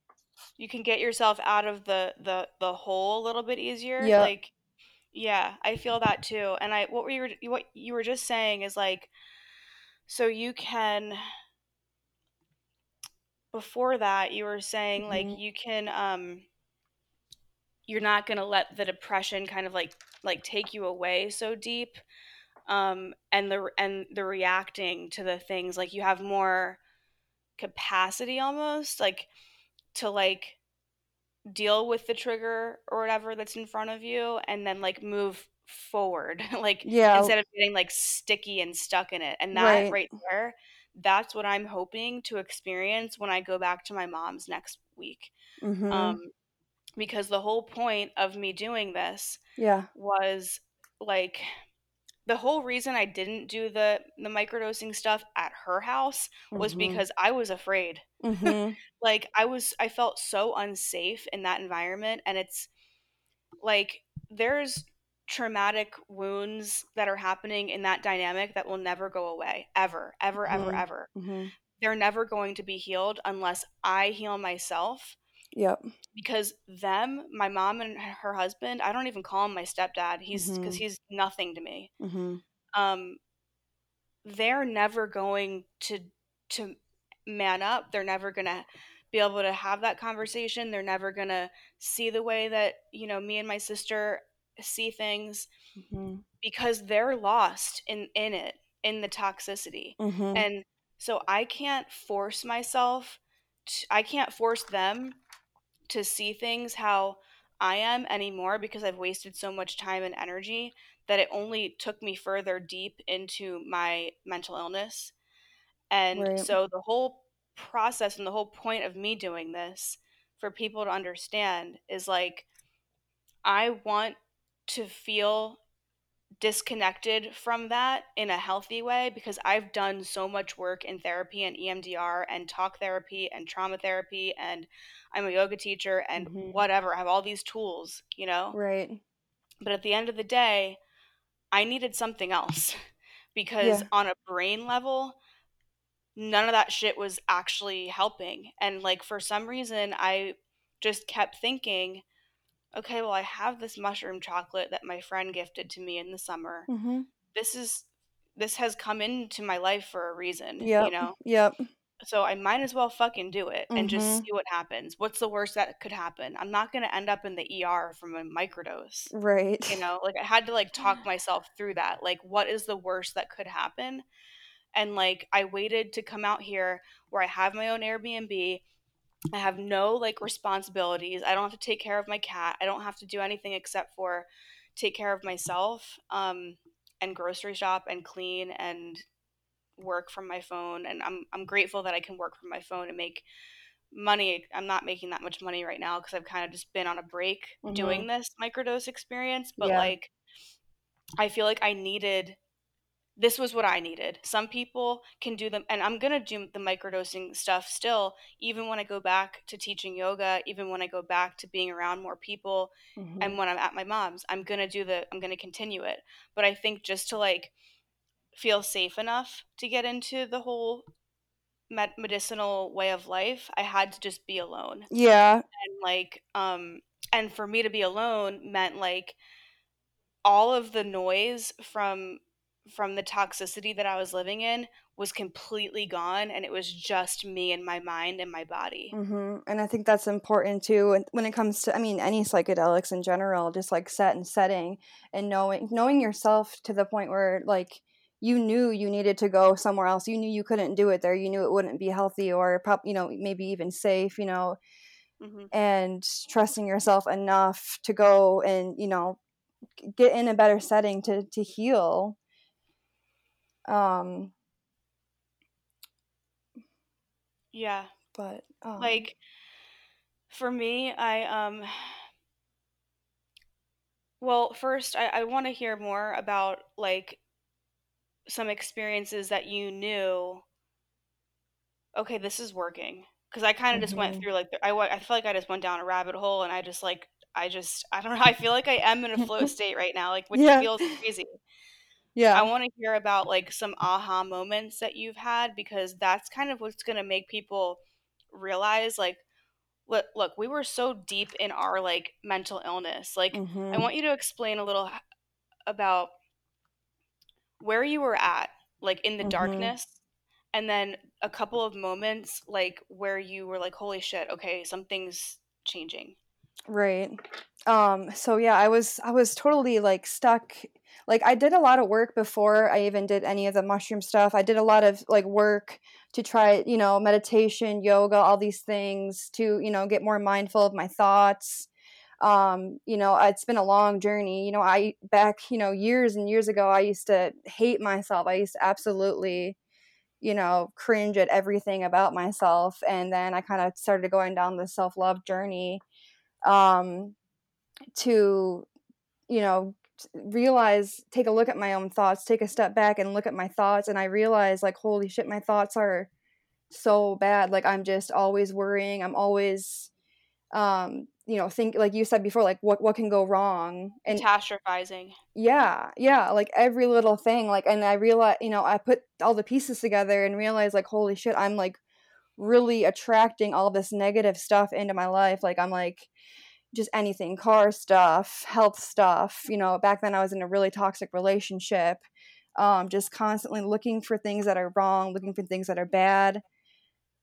Speaker 2: You can get yourself out of the the the hole a little bit easier yep. like yeah i feel that too and i what we were what you were just saying is like so you can before that you were saying mm-hmm. like you can um you're not going to let the depression kind of like like take you away so deep um and the and the reacting to the things like you have more capacity almost like to like deal with the trigger or whatever that's in front of you and then like move forward. <laughs> Like yeah. instead of getting like sticky and stuck in it. And that right, right there that's what i'm hoping to experience when i go back to my mom's next week. Mm-hmm. um because the whole point of me doing this
Speaker 3: yeah.
Speaker 2: was like the whole reason I didn't do the the microdosing stuff at her house was mm-hmm. because I was afraid. <laughs> Mm-hmm. like I was I felt so unsafe in that environment and it's like there's traumatic wounds that are happening in that dynamic that will never go away ever ever mm-hmm. ever ever. Mm-hmm. They're never going to be healed unless I heal myself
Speaker 3: Yep.
Speaker 2: Because them, my mom and her husband, I don't even call him my stepdad. He's because mm-hmm. he's nothing to me. Mm-hmm. Um, they're never going to to man up. They're never gonna be able to have that conversation. They're never gonna see the way that you know me and my sister see things mm-hmm. because they're lost in in it in the toxicity mm-hmm. and so i can't force myself to, i can't force them to see things how i am anymore because i've wasted so much time and energy that it only took me further deep into my mental illness and right. so the whole process and the whole point of me doing this for people to understand is like I want to feel disconnected from that in a healthy way because I've done so much work in therapy and EMDR and talk therapy and trauma therapy and I'm a yoga teacher and mm-hmm. whatever. I have all these tools, you know?
Speaker 3: Right.
Speaker 2: But at the end of the day, I needed something else <laughs> because yeah. on a brain level, none of that shit was actually helping. And like for some reason, I just kept thinking, okay, well, I have this mushroom chocolate that my friend gifted to me in the summer. Mm-hmm. This is this has come into my life for a reason.
Speaker 3: Yep.
Speaker 2: You know.
Speaker 3: Yep.
Speaker 2: So I might as well fucking do it and mm-hmm. just see what happens. What's the worst that could happen? I'm not gonna end up in the ER from a microdose.
Speaker 3: Right.
Speaker 2: You know, like I <laughs> had to like talk myself through that. Like, what is the worst that could happen? And like I waited to come out here where I have my own Airbnb I have no like responsibilities. I don't have to take care of my cat. I don't have to do anything except for take care of myself um, and grocery shop and clean and work from my phone. And I'm I'm grateful that I can work from my phone and make money. I'm not making that much money right now because I've kind of just been on a break mm-hmm. doing this microdose experience. But yeah. like, I feel like I needed this was what I needed. Some people can do them, and I'm gonna do the microdosing stuff still, even when I go back to teaching yoga, even when I go back to being around more people, mm-hmm. and when I'm at my mom's, I'm gonna do the, I'm gonna continue it. But I think just to like feel safe enough to get into the whole med- medicinal way of life, I had to just be alone.
Speaker 3: Yeah,
Speaker 2: and like, um, and for me to be alone meant like all of the noise from from the toxicity that I was living in was completely gone and it was just me and my mind and my body.
Speaker 3: Mm-hmm. And I think that's important too when it comes to I mean any psychedelics in general just like set and setting and knowing knowing yourself to the point where like you knew you needed to go somewhere else. You knew you couldn't do it there. You knew it wouldn't be healthy or prop, you know, maybe even safe, you know. Mm-hmm. And trusting yourself enough to go and, you know, get in a better setting to to heal um
Speaker 2: yeah.
Speaker 3: But um,
Speaker 2: like for me, I um well, first I, I want to hear more about like some experiences that you knew okay, this is working. Because I kind of just went mm-hmm. through like I I feel like I just went down a rabbit hole and I just like I just I don't know <laughs> I feel like I am in a flow <laughs> state right now like which yeah. feels crazy.
Speaker 3: Yeah.
Speaker 2: I want to hear about like some aha moments that you've had because that's kind of what's going to make people realize like look, look, we were so deep in our like mental illness. Like mm-hmm. I want you to explain a little about where you were at like in the mm-hmm. darkness and then a couple of moments like where you were like holy shit, okay, something's changing.
Speaker 3: Right. Um so yeah, I was I was totally like stuck like I did a lot of work before I even did any of the mushroom stuff. I did a lot of like work to try, you know, meditation, yoga, all these things to, you know, get more mindful of my thoughts. Um, you know, it's been a long journey. You know, I back, you know, years and years ago I used to hate myself. I used to absolutely you know, cringe at everything about myself. And then I kind of started going down the self love journey um, to, you know, realize take a look at my own thoughts take a step back and look at my thoughts and i realize like holy shit my thoughts are so bad like i'm just always worrying i'm always um you know think like you said before like what what can go wrong?
Speaker 2: And catastrophizing.
Speaker 3: Yeah yeah like every little thing like and i realize you know i put all the pieces together and realize like holy shit i'm like really attracting all this negative stuff into my life like i'm like just anything car stuff health stuff you know back then i was in a really toxic relationship um, just constantly looking for things that are wrong looking for things that are bad.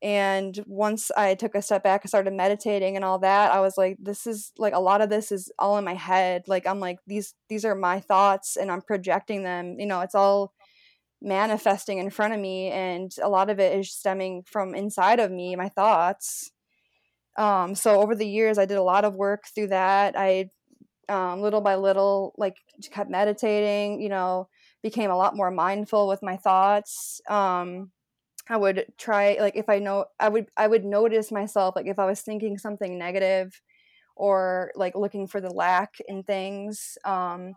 Speaker 3: And once i took a step back and started meditating and all that i was like this is like a lot of this is all in my head. Like i'm like these these are my thoughts and i'm projecting them. You know it's all manifesting in front of me and a lot of it is stemming from inside of me my thoughts um so over the years i did a lot of work through that. I um little by little like kept meditating you know became a lot more mindful with my thoughts. Um I would try like if I know I would I would notice myself like if I was thinking something negative or like looking for the lack in things um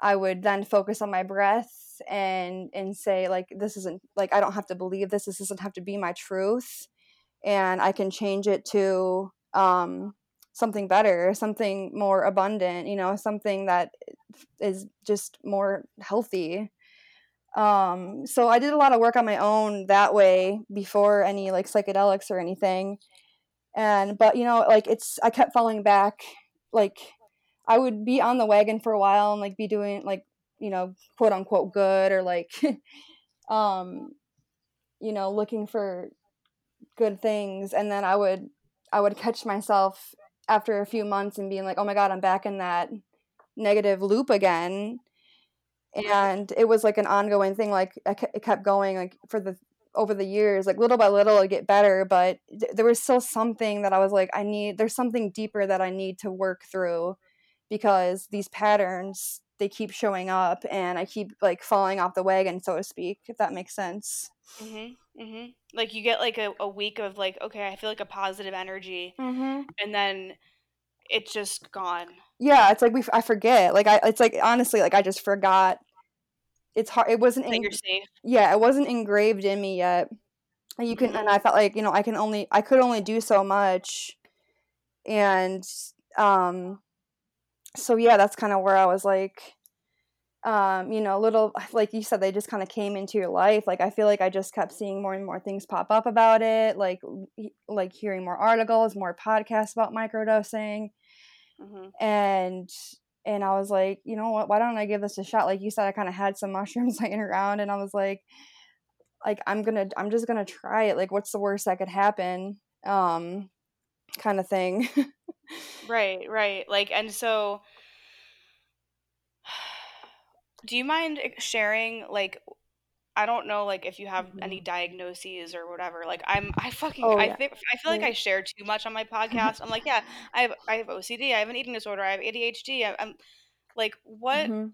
Speaker 3: I would then focus on my breath and and say like this isn't like I don't have to believe this. This doesn't have to be my truth and I can change it to um something better something more abundant you know something that is just more healthy um, so I did a lot of work on my own that way before any like psychedelics or anything. And but you know, like it's I kept falling back. Like I would be on the wagon for a while and like be doing like, you know, quote unquote good or like <laughs> um you know, looking for good things. And then I would I would catch myself after a few months and being like, "Oh my god, I'm back in that negative loop again." and it was like an ongoing thing like it kept going like for the over the years like little by little it get better but th- there was still something that i was like i need there's something deeper that i need to work through because these patterns they keep showing up and i keep like falling off the wagon so to speak if that makes sense.
Speaker 2: Mm-hmm, mm-hmm. like you get like a, a week of like okay i feel like a positive energy mm-hmm. and then it's just gone
Speaker 3: yeah it's like we i forget like i it's like honestly like i just forgot it's hard it wasn't
Speaker 2: in,
Speaker 3: yeah it wasn't engraved in me yet you can mm-hmm. and i felt like you know i can only i could only do so much and um so yeah that's kind of where i was like um you know little like you said they just kind of came into your life like i feel like i just kept seeing more and more things pop up about it like like hearing more articles more podcasts about microdosing mm-hmm. and and I was like, you know what? Why don't I give this a shot? Like you said, I kind of had some <laughs> mushrooms laying around, and I was like, like I'm gonna, I'm just gonna try it. Like, what's the worst that could happen? Um, kind of thing. <laughs>
Speaker 2: right, right. Like, and so, do you mind sharing like I don't know like if you have mm-hmm. any diagnoses or whatever. Like I'm I fucking oh, I think I feel like I share too much on my podcast. I'm like, yeah, <laughs> I have I have OCD, I have an eating disorder, I have ADHD. I, am like what mm-hmm.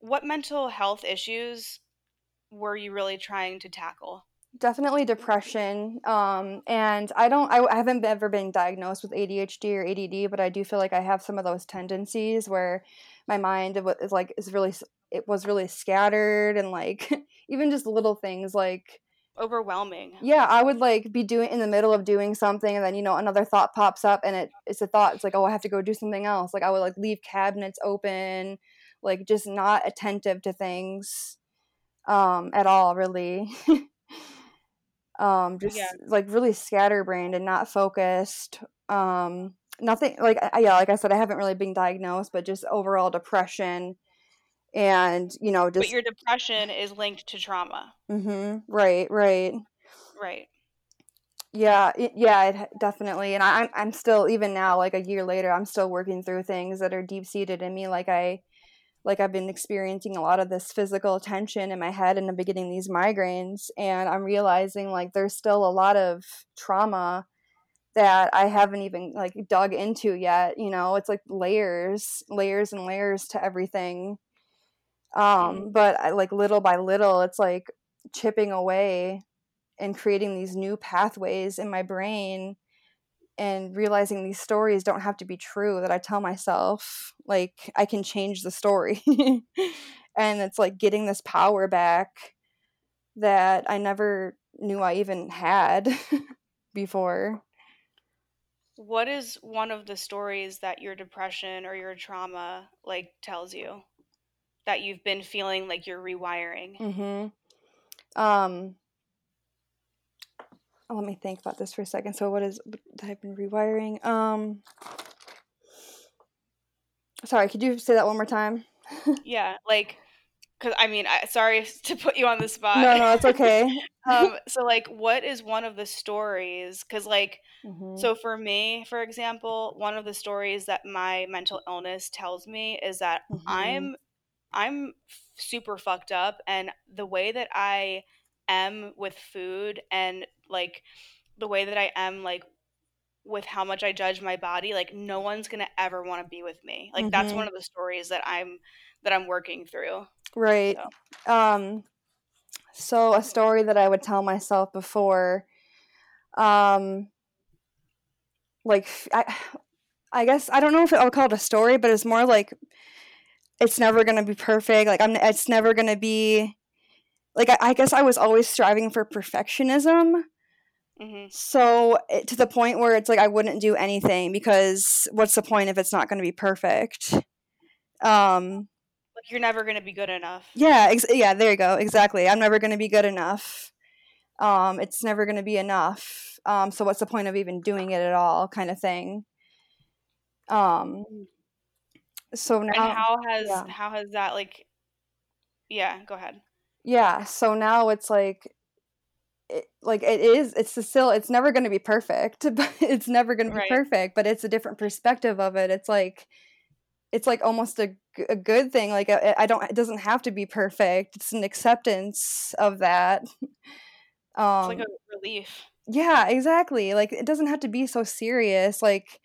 Speaker 2: what mental health issues were you really trying to tackle?
Speaker 3: Definitely depression. Um and I don't I, I haven't ever been diagnosed with ADHD or ADD, but I do feel like I have some of those tendencies where my mind is like is really it was really scattered and like <laughs> even just little things like
Speaker 2: overwhelming.
Speaker 3: Yeah, I would like be doing in the middle of doing something and then you know another thought pops up and it it's a thought it's like oh I have to go do something else. Like I would like leave cabinets open, like just not attentive to things um at all really. <laughs> um just yeah. like really scatterbrained and not focused. Um nothing like yeah, like I said I haven't really been diagnosed but just overall depression and you know just
Speaker 2: but your depression is linked to trauma.
Speaker 3: Mm-hmm. Right right.
Speaker 2: Right.
Speaker 3: Yeah it, yeah it, definitely and I, I'm, I'm still even now like a year later i'm still working through things that are deep-seated in me like i like i've been experiencing a lot of this physical tension in my head and i'm beginning these migraines and i'm realizing like there's still a lot of trauma that i haven't even like dug into yet you know? It's like layers layers and layers to everything. Um mm. but I, like little by little it's like chipping away and creating these new pathways in my brain and realizing these stories don't have to be true that i tell myself like i can change the story. <laughs> And it's like getting this power back that i never knew i even had <laughs> before
Speaker 2: what is one of the stories that your depression or your trauma like tells you that you've been feeling like you're rewiring?
Speaker 3: Mm-hmm. Um, let me think about this for a second. So, what is that I've been rewiring? Um, sorry, could you say that one more time? <laughs>
Speaker 2: yeah, like because I mean, I, sorry <laughs> to put you on the spot.
Speaker 3: No, no, it's okay. <laughs>
Speaker 2: um, so like, what is one of the stories? Because like,
Speaker 3: Mhm.
Speaker 2: so for me, for example, one of the stories that my mental illness tells me is that
Speaker 3: Mhm.
Speaker 2: I'm I'm super fucked up, and the way that I am with food and like the way that I am like with how much I judge my body, like no one's gonna ever want to be with me. Like that's
Speaker 3: Mhm.
Speaker 2: one of the stories that I'm that I'm working through.
Speaker 3: Right.
Speaker 2: So.
Speaker 3: Um so a story that I would tell myself before um like I I guess I don't know if I would call it a story, but it's more like it's never gonna be perfect. Like I'm it's never gonna be like I, I guess I was always striving for perfectionism.
Speaker 2: hmm
Speaker 3: So it, to the point where it's like I wouldn't do anything because what's the point if it's not going to be perfect? Um,
Speaker 2: Like you're never gonna be good enough.
Speaker 3: yeah, ex- yeah, there you go. Exactly. I'm never going to be good enough. Um, it's never going to be enough. Um, so what's the point of even doing it at all? Kind of thing. Um, so
Speaker 2: And
Speaker 3: now,
Speaker 2: how has
Speaker 3: yeah.
Speaker 2: how has that like? Yeah, go ahead.
Speaker 3: yeah. So now it's like. It, like it is it's still it's never going to be perfect <laughs> but it's never going to be
Speaker 2: Right.
Speaker 3: perfect but it's a different perspective of it it's like it's like almost a, a good thing like I, I don't it doesn't have to be perfect it's an acceptance of that. Um <laughs>
Speaker 2: It's like a relief.
Speaker 3: yeah exactly like it doesn't have to be so serious like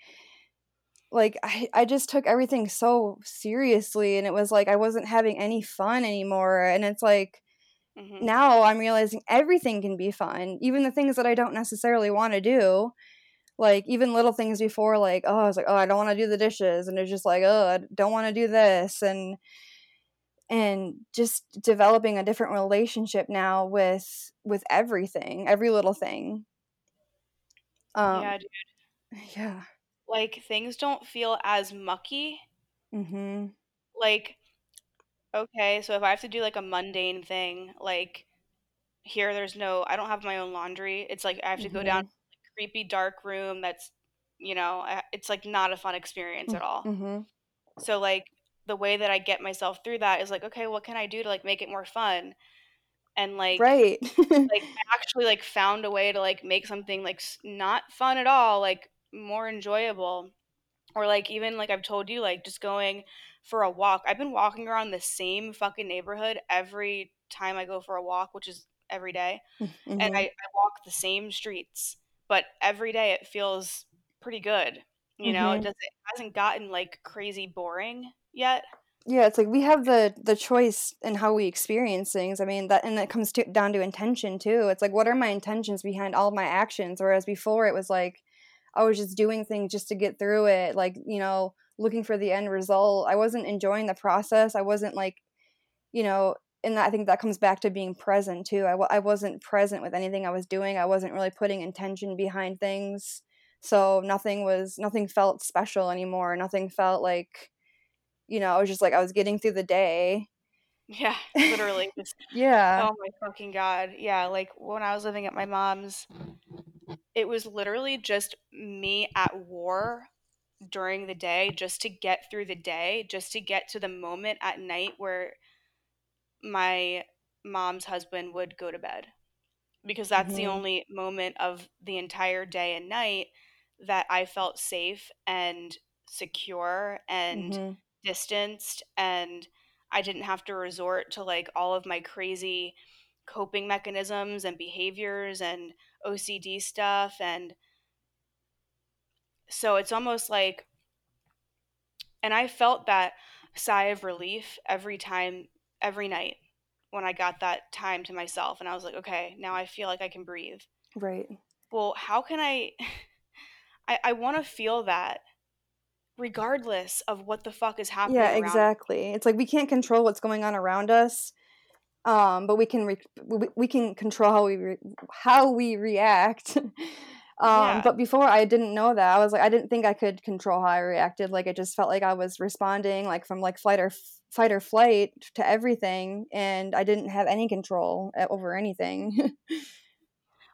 Speaker 3: like I, I just took everything so seriously and it was like i wasn't having any fun anymore and it's like
Speaker 2: hmm
Speaker 3: now i'm realizing everything can be fun even the things that i don't necessarily want to do like even little things before like oh i was like oh i don't want to do the dishes and it's just like oh i don't want to do this and and just developing a different relationship now with with everything every little thing um
Speaker 2: yeah, dude. <laughs>
Speaker 3: yeah
Speaker 2: Like things don't feel as mucky.
Speaker 3: mm-hmm
Speaker 2: Like okay, so if I have to do like a mundane thing, like here, there's no. I don't have my own laundry. It's like I have to go down
Speaker 3: mhm
Speaker 2: a creepy dark room. That's you know, it's like not a fun experience at all.
Speaker 3: mhm
Speaker 2: So like the way that I get myself through that is like, okay, what can I do to like make it more fun? And like
Speaker 3: right <laughs>
Speaker 2: like actually like found a way to like make something like not fun at all, like more enjoyable. Or like even like I've told you, like just going for a walk. I've been walking around the same fucking neighborhood every time I go for a walk, which is every day. And I, I walk the same streets, but every day it feels pretty good. You know, it
Speaker 3: mhm
Speaker 2: doesn't it hasn't gotten like crazy boring yet.
Speaker 3: Yeah, it's like we have the the choice in how we experience things. I mean, that and that comes to, down to intention too. It's like what are my intentions behind all my actions? Whereas before it was like I was just doing things just to get through it, like, you know, looking for the end result. I wasn't enjoying the process. I wasn't like, you know, and I think that comes back to being present too. I, I wasn't present with anything I was doing. I wasn't really putting intention behind things. So nothing was nothing felt special anymore. Nothing felt like you know, I was just like I was getting through the day.
Speaker 2: Yeah, <laughs> literally
Speaker 3: Yeah.
Speaker 2: oh my fucking god. Yeah, like when I was living at my mom's, it was literally just me at war during the day just to get through the day, just to get to the moment at night where my mom's husband would go to bed. Because that's the
Speaker 3: Mhm.
Speaker 2: only moment of the entire day and night that I felt safe and secure and
Speaker 3: Mhm.
Speaker 2: distanced and I didn't have to resort to like all of my crazy coping mechanisms and behaviors and OCD stuff and so it's almost like and I felt that sigh of relief every time every night when I got that time to myself and I was like okay now I feel like I can breathe
Speaker 3: Right.
Speaker 2: well how can I <laughs> I, I want to feel that regardless of what the fuck is happening
Speaker 3: Yeah, exactly. It's like we can't control what's going on around us. Um, but we can re- we, we can control how we re- how we react. <laughs> um,
Speaker 2: Yeah.
Speaker 3: but before I didn't know that. I was like I didn't think I could control how I reacted. Like it just felt like I was responding like from like flight or f- fight or flight to everything and I didn't have any control uh, over anything. <laughs>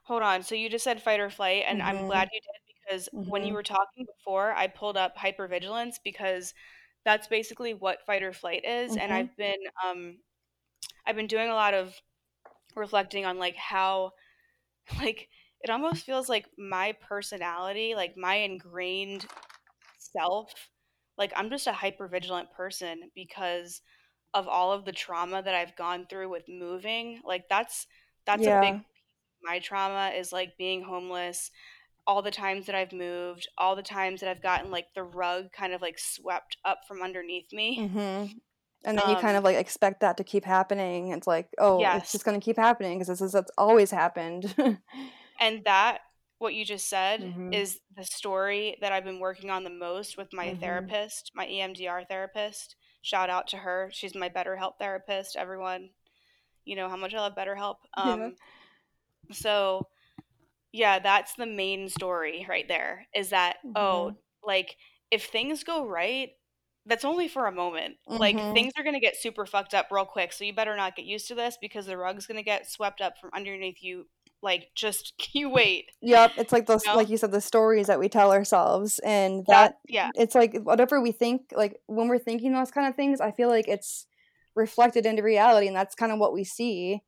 Speaker 2: Hold on. So you just said fight or flight, and I'm
Speaker 3: mhm.
Speaker 2: glad you did because when you
Speaker 3: Mhm.
Speaker 2: were talking before, I pulled up hypervigilance because that's basically what fight or flight is. And
Speaker 3: Mhm.
Speaker 2: I've been um I've been doing a lot of reflecting on like how <laughs> like it almost feels like my personality, like my ingrained self, like I'm just a hyper vigilant person because of all of the trauma that I've gone through with moving. Like that's that's a big my trauma is like being homeless, all the times that I've moved, all the times that I've gotten like the rug kind of like swept up from underneath me.
Speaker 3: Mhm. And then you kind
Speaker 2: Um
Speaker 3: of like expect that to keep happening. It's like, oh, it's just going to keep happening because this is that's always happened. <laughs>
Speaker 2: And that what you just said
Speaker 3: mhm.
Speaker 2: is the story that I've been working on the most with my
Speaker 3: Mhm.
Speaker 2: therapist, my EMDR therapist. Shout out to her. She's my BetterHelp therapist. Everyone, you know how much I love BetterHelp.
Speaker 3: Yeah.
Speaker 2: Um so yeah, that's the main story right there is that oh,
Speaker 3: Mhm.
Speaker 2: like if things go right, that's only for a moment. Like
Speaker 3: Mhm.
Speaker 2: things are going to get super fucked up real quick, so you better not get used to this because the rug's going to get swept up from underneath you. Like just <laughs> you wait,
Speaker 3: Yep, it's like those
Speaker 2: you know?
Speaker 3: like you said the stories that we tell ourselves and
Speaker 2: That
Speaker 3: that
Speaker 2: yeah.
Speaker 3: it's like whatever we think like when we're thinking those kind of things, I feel like it's reflected into reality and that's kind of what we see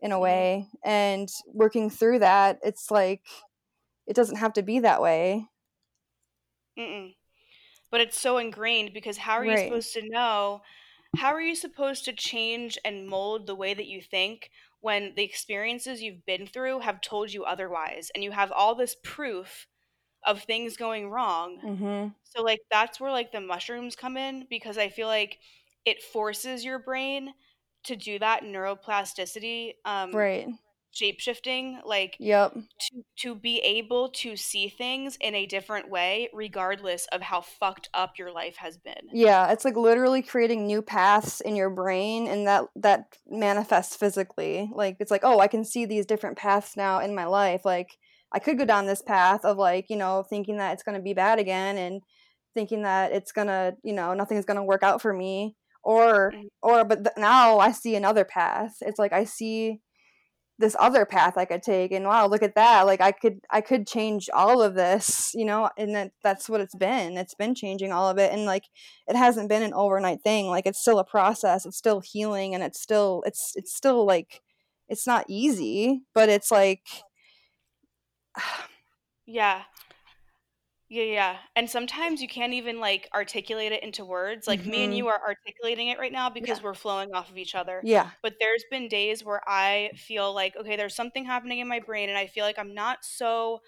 Speaker 3: in a
Speaker 2: Mhm.
Speaker 3: way and working through that, it's like it doesn't have to be that way.
Speaker 2: Mm-mm. But it's so ingrained because how are you supposed to know? How are you supposed to change and mold the way that you think when the experiences you've been through have told you otherwise and you have all this proof of things going wrong?
Speaker 3: Mhm.
Speaker 2: So like that's where like the mushrooms come in because I feel like it forces your brain to do that neuroplasticity um
Speaker 3: Right.
Speaker 2: Shape-shifting like
Speaker 3: Yep.
Speaker 2: to to be able to see things in a different way regardless of how fucked up your life has been.
Speaker 3: Yeah, it's like literally creating new paths in your brain and that that manifests physically. Like it's like, "Oh, I can see these different paths now in my life." Like I could go down this path of like, you know, thinking that it's going to be bad again and thinking that it's going to, you know, nothing's going to work out for me or
Speaker 2: Mhm.
Speaker 3: or but th- now I see another path. It's like I see this other path I could take and wow, look at that. Like I could I could change all of this, <laughs> you know, and that that's what it's been. It's been changing all of it and like it hasn't been an overnight thing. Like it's still a process. It's still healing and it's still it's it's still like it's not easy, but it's like <sighs>
Speaker 2: Yeah. Yeah, yeah. And sometimes you can't even like articulate it into words. Like me and
Speaker 3: mhm.
Speaker 2: you are articulating it right now because
Speaker 3: Yeah.
Speaker 2: we're flowing off of each other.
Speaker 3: Yeah.
Speaker 2: But there's been days where I feel like, okay, there's something happening in my brain and I feel like I'm not so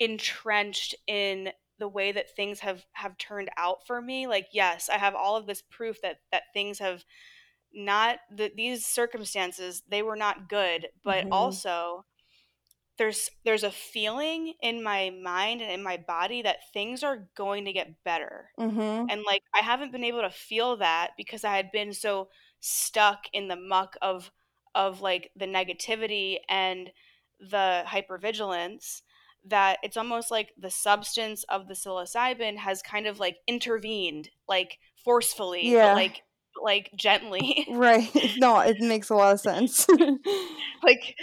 Speaker 2: entrenched in the way that things have have turned out for me. Like, yes, I have all of this proof that that things have not that these circumstances, they were not good, but
Speaker 3: Mhm.
Speaker 2: also there's there's a feeling in my mind and in my body that things are going to get better.
Speaker 3: Mhm.
Speaker 2: And like I haven't been able to feel that because I had been so stuck in the muck of of like the negativity and the hypervigilance that it's almost like the substance of the psilocybin has kind of like intervened like forcefully but
Speaker 3: Yeah.
Speaker 2: like like gently
Speaker 3: Right. <laughs> No, it <laughs> makes a lot of sense. <laughs>
Speaker 2: like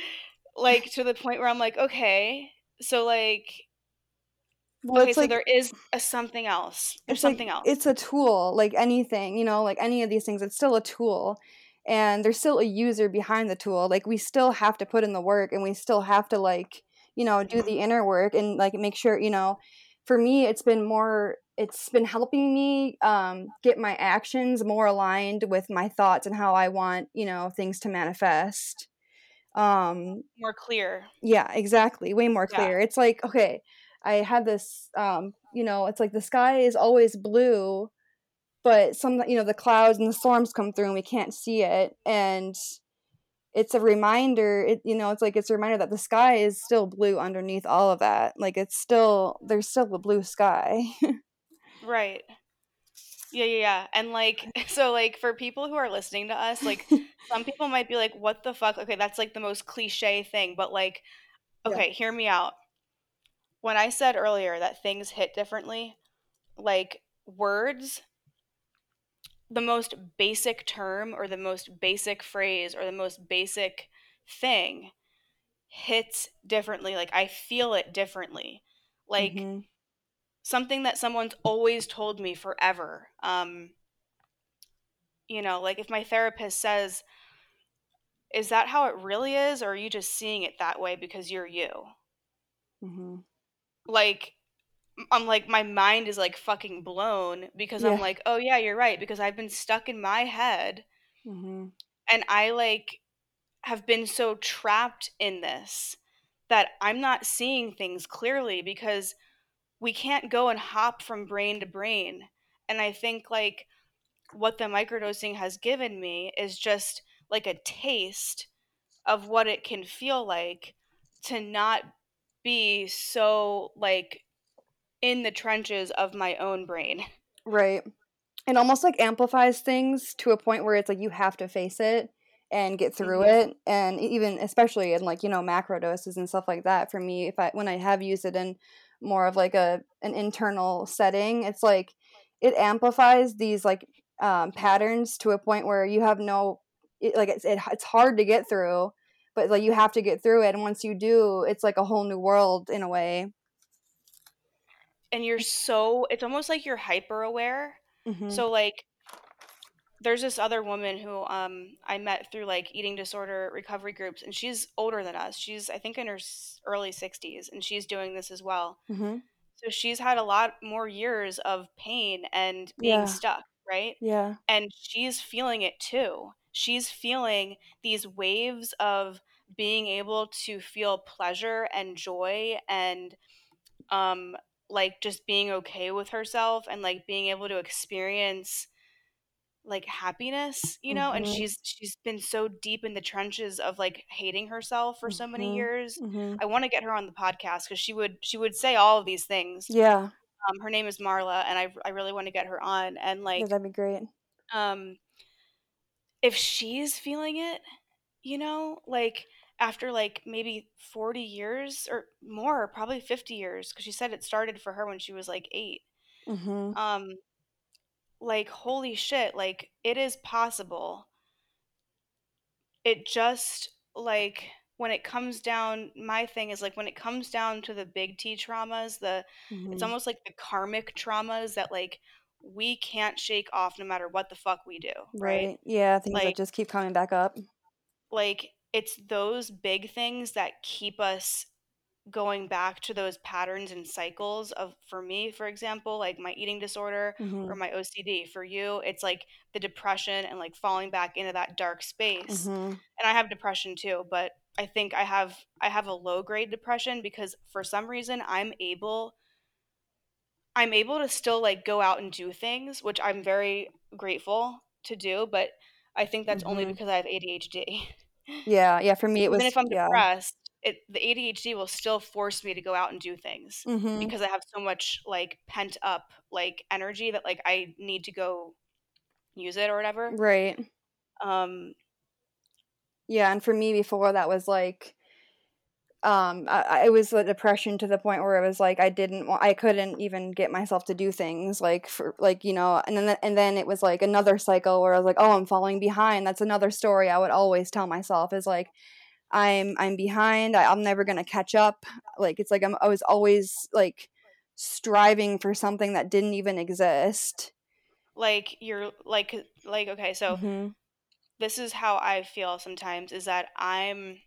Speaker 2: like to the point where I'm like okay so like
Speaker 3: well,
Speaker 2: okay so
Speaker 3: like
Speaker 2: there is a something else there's
Speaker 3: it's like
Speaker 2: something else.
Speaker 3: it's a tool like anything you know like any of these things it's still a tool and there's still a user behind the tool like we still have to put in the work and we still have to like you know do the inner work and like make sure you know for me it's been more it's been helping me um, get my actions more aligned with my thoughts and how i want you know things to manifest um
Speaker 2: more clear
Speaker 3: yeah, exactly. Way more
Speaker 2: yeah
Speaker 3: clear. It's like, okay, I had this um, you know, it's like the sky is always blue, but some you know, the clouds and the storms come through and we can't see it and it's a reminder, it you know, it's like it's a reminder that the sky is still blue underneath all of that. Like it's still there's still a blue sky. <laughs>
Speaker 2: right Yeah, yeah, yeah. And like, <laughs> so like for people who are listening to us, like some <laughs> people might be like, what the fuck? Okay, that's like the most cliche thing, but like,
Speaker 3: Yeah.
Speaker 2: okay, hear me out. When I said earlier that things hit differently, like words, the most basic term or the most basic phrase or the most basic thing hits differently. Like I feel it differently. Like
Speaker 3: Mhm.
Speaker 2: Something that someone's always told me forever. Um, you know, like if my therapist says, is that how it really is or are you just seeing it that way because you're you?
Speaker 3: Hmm
Speaker 2: like i'm like my mind is like fucking blown because i'm like oh yeah you're right because i've been stuck in my head
Speaker 3: hmm
Speaker 2: and i like have been so trapped in this that i'm not seeing things clearly because we can't go and hop from brain to brain and i think like what the microdosing has given me is just like a taste of what it can feel like to not be so like in the trenches of my own brain.
Speaker 3: Right. It almost like amplifies things to a point where it's like you have to face it and get through
Speaker 2: Mhm.
Speaker 3: it. And even especially in like, you know, macro doses and stuff like that. For me, if I when I have used it in more of like a an internal setting, it's like it amplifies these like um, patterns to a point where you have no it, like it's it, it's hard to get through, but like you have to get through it. And once you do, it's like a whole new world in a way.
Speaker 2: And you're so it's almost like you're hyper aware.
Speaker 3: hmm
Speaker 2: So like there's this other woman who um I met through like eating disorder recovery groups and she's older than us. She's I think in her early 60s and she's doing this as well.
Speaker 3: hmm
Speaker 2: So she's had a lot more years of pain and being
Speaker 3: Yeah.
Speaker 2: stuck, right?
Speaker 3: Yeah.
Speaker 2: and she's feeling it too. She's feeling these waves of being able to feel pleasure and joy and um like just being okay with herself and like being able to experience like happiness, you know, and
Speaker 3: Mhm.
Speaker 2: she's she's been so deep in the trenches of like hating herself for so many
Speaker 3: Mhm.
Speaker 2: years.
Speaker 3: hmm
Speaker 2: I want to get her on the podcast cuz she would she would say all of these things.
Speaker 3: Yeah.
Speaker 2: Um her name is Marla and I I really want to get her on and
Speaker 3: Yeah,
Speaker 2: like
Speaker 3: that'd be great.
Speaker 2: um if she's feeling it, you know, like after like maybe 40 years or more, probably 50 years, because she said it started for her when she was like eight.
Speaker 3: hmm
Speaker 2: Um, like, holy shit, like, it is possible. It just, like, when it comes down, my thing is like, when it comes down to the big T traumas, the, it's
Speaker 3: hmm
Speaker 2: almost like the karmic traumas that, like, we can't shake off no matter what the fuck we do, right?
Speaker 3: Right. Yeah, things that
Speaker 2: Like,
Speaker 3: just keep coming back up.
Speaker 2: like it's those big things that keep us going back to those patterns and cycles of for me for example like my eating disorder
Speaker 3: hmm
Speaker 2: or my OCD for you it's like the depression and like falling back into that dark space
Speaker 3: hmm
Speaker 2: and I have depression too but I think I have I have a low grade depression because for some reason I'm able I'm able to still like go out and do things which I'm very grateful to do but I think that's only
Speaker 3: hmm
Speaker 2: because I have ADHD
Speaker 3: Yeah. Yeah. For <laughs> me, it
Speaker 2: even
Speaker 3: was.
Speaker 2: if I'm
Speaker 3: Yeah.
Speaker 2: depressed, it the ADHD will still force me to go out and do things
Speaker 3: hmm
Speaker 2: because I have so much like pent up like energy that like I need to go use it or whatever.
Speaker 3: Right.
Speaker 2: Um
Speaker 3: Yeah. And for me, before that was like, um, I, it was a depression to the point where it was like I didn't want, I couldn't even get myself to do things like for like you know, and then and then it was like another cycle where I was like, oh, I'm falling behind. That's another story I would always tell myself is like. I'm I'm behind. I, I'm never gonna catch up. Like it's like I'm I was always like striving for something that didn't even exist.
Speaker 2: like you're like like okay, so
Speaker 3: hmm
Speaker 2: this is how I feel sometimes is that I'm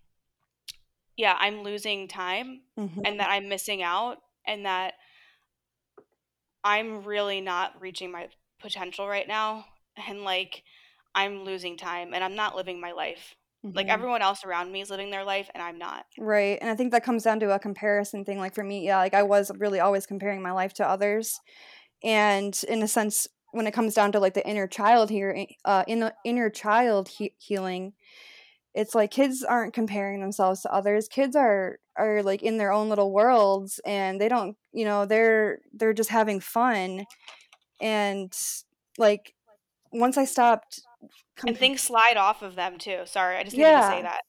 Speaker 2: yeah, I'm losing time
Speaker 3: hmm
Speaker 2: and that I'm missing out and that I'm really not reaching my potential right now and like I'm losing time and I'm not living my life. Like
Speaker 3: hmm
Speaker 2: everyone else around me is living their life and I'm not.
Speaker 3: Right. And I think that comes down to a comparison thing. Like for me, yeah, like I was really always comparing my life to others. And in a sense, when it comes down to like the inner child here, uh, in the inner child he- healing, it's like kids aren't comparing themselves to others. Kids are are like in their own little worlds, and they don't, you know, they're they're just having fun. And like once I stopped,
Speaker 2: And things slide off of them too. Sorry, I just needed to say
Speaker 3: yeah,
Speaker 2: that.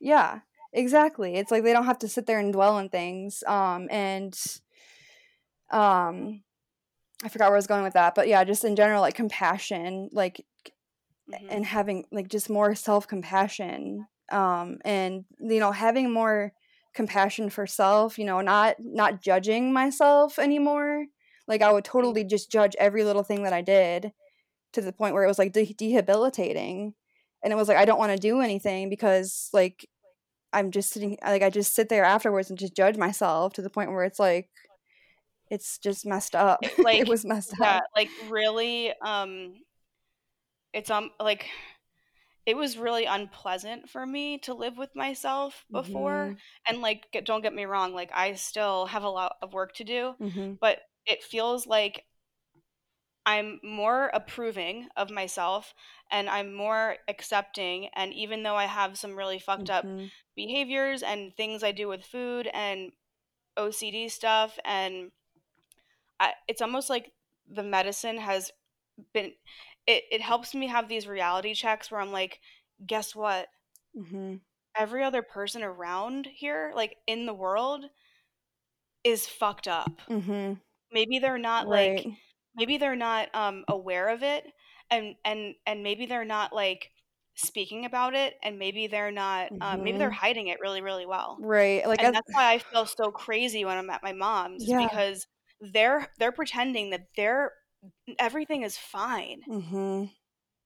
Speaker 3: yeah, exactly. It's like they don't have to sit there and dwell on things. Um, and um, I forgot where I was going with that, but yeah, just in general, like compassion, like
Speaker 2: hmm
Speaker 3: and having like just more self compassion, um, and you know having more compassion for self. You know, not not judging myself anymore. Like I would totally just judge every little thing that I did to the point where it was like de- debilitating. and it was like I don't want to do anything because like I'm just sitting like I just sit there afterwards and just judge myself to the point where it's like it's just messed up. <laughs>
Speaker 2: Like
Speaker 3: it was messed
Speaker 2: yeah,
Speaker 3: up.
Speaker 2: like really um it's um like it was really unpleasant for me to live with myself before
Speaker 3: Mhm.
Speaker 2: and like get, don't get me wrong like I still have a lot of work to do
Speaker 3: Mhm.
Speaker 2: but it feels like I'm more approving of myself and I'm more accepting. And even though I have some really fucked up
Speaker 3: Mhm.
Speaker 2: behaviors and things I do with food and OCD stuff, and I, it's almost like the medicine has been, it, it helps me have these reality checks where I'm like, guess what?
Speaker 3: Mhm.
Speaker 2: Every other person around here, like in the world, is fucked up.
Speaker 3: Mhm.
Speaker 2: Maybe they're not
Speaker 3: Right.
Speaker 2: like maybe they're not um aware of it and and and maybe they're not like speaking about it and maybe they're not um, maybe they're
Speaker 3: Mhm.
Speaker 2: hiding it really really well
Speaker 3: Right. Like
Speaker 2: and that's why i feel so crazy when i'm at my mom's
Speaker 3: yeah.
Speaker 2: because they're they're pretending that they're everything is fine
Speaker 3: Mhm.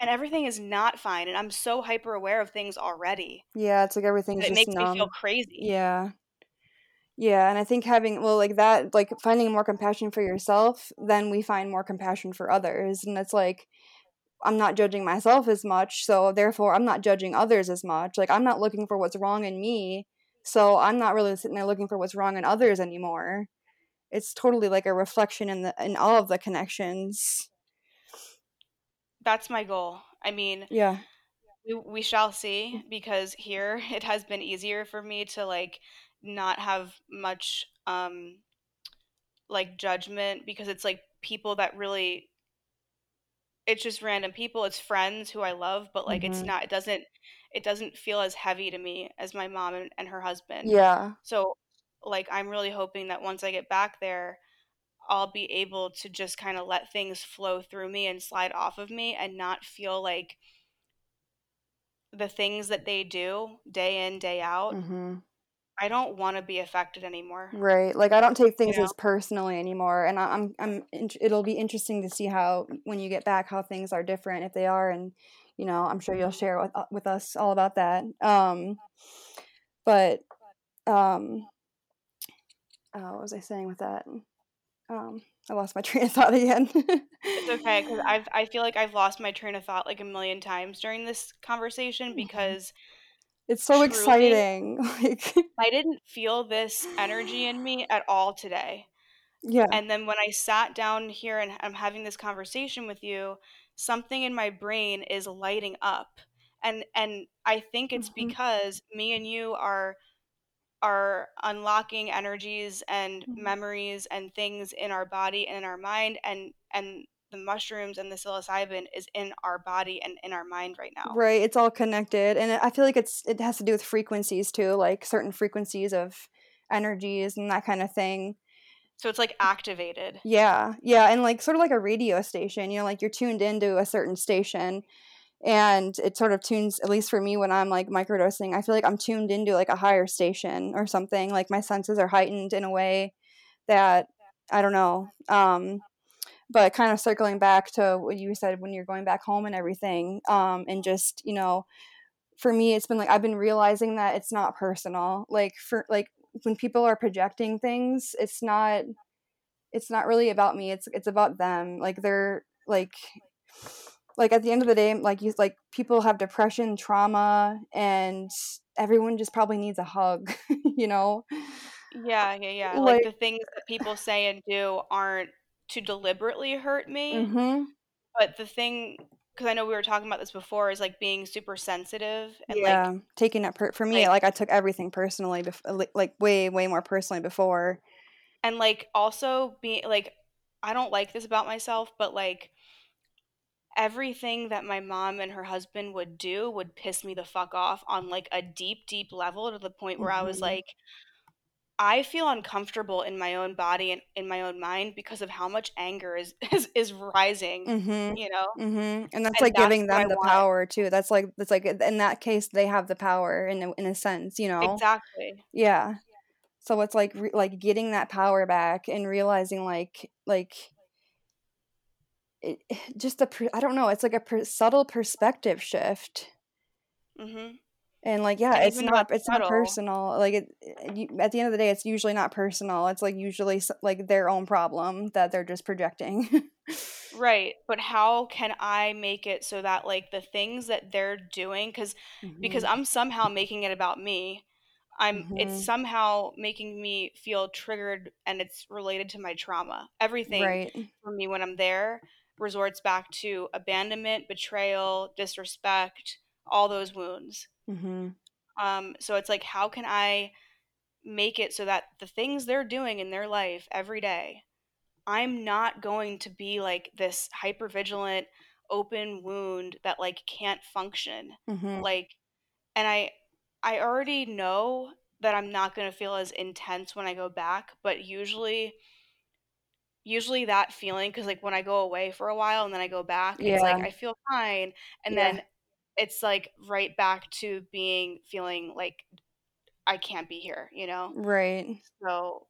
Speaker 2: and everything is not fine and i'm so hyper aware of things already
Speaker 3: Yeah, it's like
Speaker 2: everything it makes me feel crazy
Speaker 3: Yeah. Yeah, and I think having well like that like finding more compassion for yourself, then we find more compassion for others. And it's like I'm not judging myself as much, so therefore I'm not judging others as much. Like I'm not looking for what's wrong in me, so I'm not really sitting there looking for what's wrong in others anymore. It's totally like a reflection in the in all of the connections.
Speaker 2: that's my goal i mean
Speaker 3: Yeah.
Speaker 2: we, we shall see because here <laughs> it has been easier for me to like not have much um like judgment because it's like people that really it's just random people it's friends who i love but like it's
Speaker 3: Mhm.
Speaker 2: not it doesn't it doesn't feel as heavy to me as my mom and, and her husband
Speaker 3: Yeah.
Speaker 2: so like i'm really hoping that once i get back there i'll be able to just kind of let things flow through me and slide off of me and not feel like the things that they do day in day out
Speaker 3: Mhm.
Speaker 2: I don't want to be affected anymore
Speaker 3: Right. Like I don't take
Speaker 2: you
Speaker 3: things
Speaker 2: know
Speaker 3: as personally anymore, and I, I'm I'm it'll be interesting to see how when you get back how things are different if they are, and you know I'm sure you'll share with uh, with us all about that. Um, but um, uh, what was I saying with that? Um, I lost my <laughs> train of thought again.
Speaker 2: It's okay because I've I feel like I've lost my train of thought like a million times during this conversation
Speaker 3: Mhm.
Speaker 2: because
Speaker 3: It's so
Speaker 2: truly
Speaker 3: exciting. <laughs> Like
Speaker 2: I didn't feel this energy in me at all today.
Speaker 3: yeah.
Speaker 2: And then when I sat down here and I'm having this conversation with you, something in my brain is lighting up. And and I think it's
Speaker 3: Mhm.
Speaker 2: because me and you are are unlocking energies and
Speaker 3: Mhm.
Speaker 2: memories and things in our body and in our mind and and the mushrooms and the psilocybin is in our body and in our mind right now.
Speaker 3: Right, it's all connected, and I feel like it's it has to do with frequencies too, like certain frequencies of energies and that kind of thing.
Speaker 2: So it's like activated.
Speaker 3: Yeah, yeah, and like sort of like a radio station, you know, like you're tuned into a certain station, and it sort of tunes, at least for me when I'm like microdosing, I feel like I'm tuned into like a higher station or something. Like my senses are heightened in a way that I don't know. Um, but kind of circling back to what you said when you're going back home and everything, um, and just you know for me it's been like i've been realizing that it's not personal like for like when people are projecting things it's not it's not really about me it's it's about them like they're like like at the end of the day like you like people have depression trauma and everyone just probably needs a hug <laughs> you know
Speaker 2: Yeah, yeah, yeah. Like
Speaker 3: like
Speaker 2: the things that people say and do aren't to deliberately hurt me,
Speaker 3: mhm
Speaker 2: but the thing because I know we were talking about this before is like being super sensitive and like
Speaker 3: taking it per- for me
Speaker 2: like
Speaker 3: like i took everything personally bef- like like way way more personally before.
Speaker 2: And like also being like I don't like this about myself, but like everything that my mom and her husband would do would piss me the fuck off on like a deep, deep level to the point where I was
Speaker 3: mhm
Speaker 2: like, I feel uncomfortable in my own body and in my own mind because of how much anger is <laughs> is, is rising,
Speaker 3: Mhm.
Speaker 2: you know?
Speaker 3: Mhm. And that's
Speaker 2: And
Speaker 3: like
Speaker 2: that's
Speaker 3: giving them the
Speaker 2: want.
Speaker 3: power too. That's like that's like in that case they have the power in a, in a sense, you know.
Speaker 2: Exactly.
Speaker 3: Yeah. So it's like re- like getting that power back and realizing like like it, <sighs> just a per- I don't know, it's like a per- subtle perspective shift.
Speaker 2: Mhm.
Speaker 3: And like, yeah, it's not
Speaker 2: it's
Speaker 3: it's not personal. Like it, you, at the end of the day, it's usually not personal. It's like usually like their own problem that they're just projecting. <laughs>
Speaker 2: Right, but how can I make it so that like the things that they're doing cuz because
Speaker 3: hmm
Speaker 2: I'm somehow making it about me. I'm it's
Speaker 3: hmm
Speaker 2: somehow making me feel triggered and it's related to my trauma. Everything
Speaker 3: Right.
Speaker 2: for me when I'm there resorts back to abandonment, betrayal, disrespect, all those wounds.
Speaker 3: Hmm
Speaker 2: Um so it's like how can I make it so that the things they're doing in their life every day I'm not going to be like this hyper vigilant open wound that like can't function.
Speaker 3: hmm
Speaker 2: Like and I I already know that I'm not going to feel as intense when I go back, but usually usually that feeling cuz like when I go away for a while and then I go back, it's like I feel fine and
Speaker 3: Yeah.
Speaker 2: then it's like right back to being feeling like I can't be here, you know?
Speaker 3: Right.
Speaker 2: So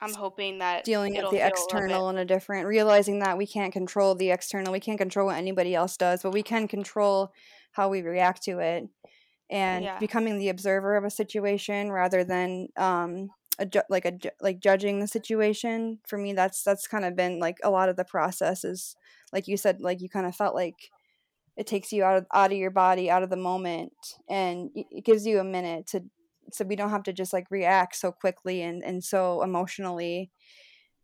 Speaker 2: I'm hoping that
Speaker 3: Dealing with the external in a different, realizing that we can't control the external. We can't control what anybody else does, but we can control how we react to it. and
Speaker 2: yeah.
Speaker 3: becoming the observer of a situation rather than um a ju- like a ju- like judging the situation for me that's that's kind of been like a lot of the process is like you said like you kind of felt like it takes you out of out of your body out of the moment and it gives you a minute to so we don't have to just like react so quickly and and so emotionally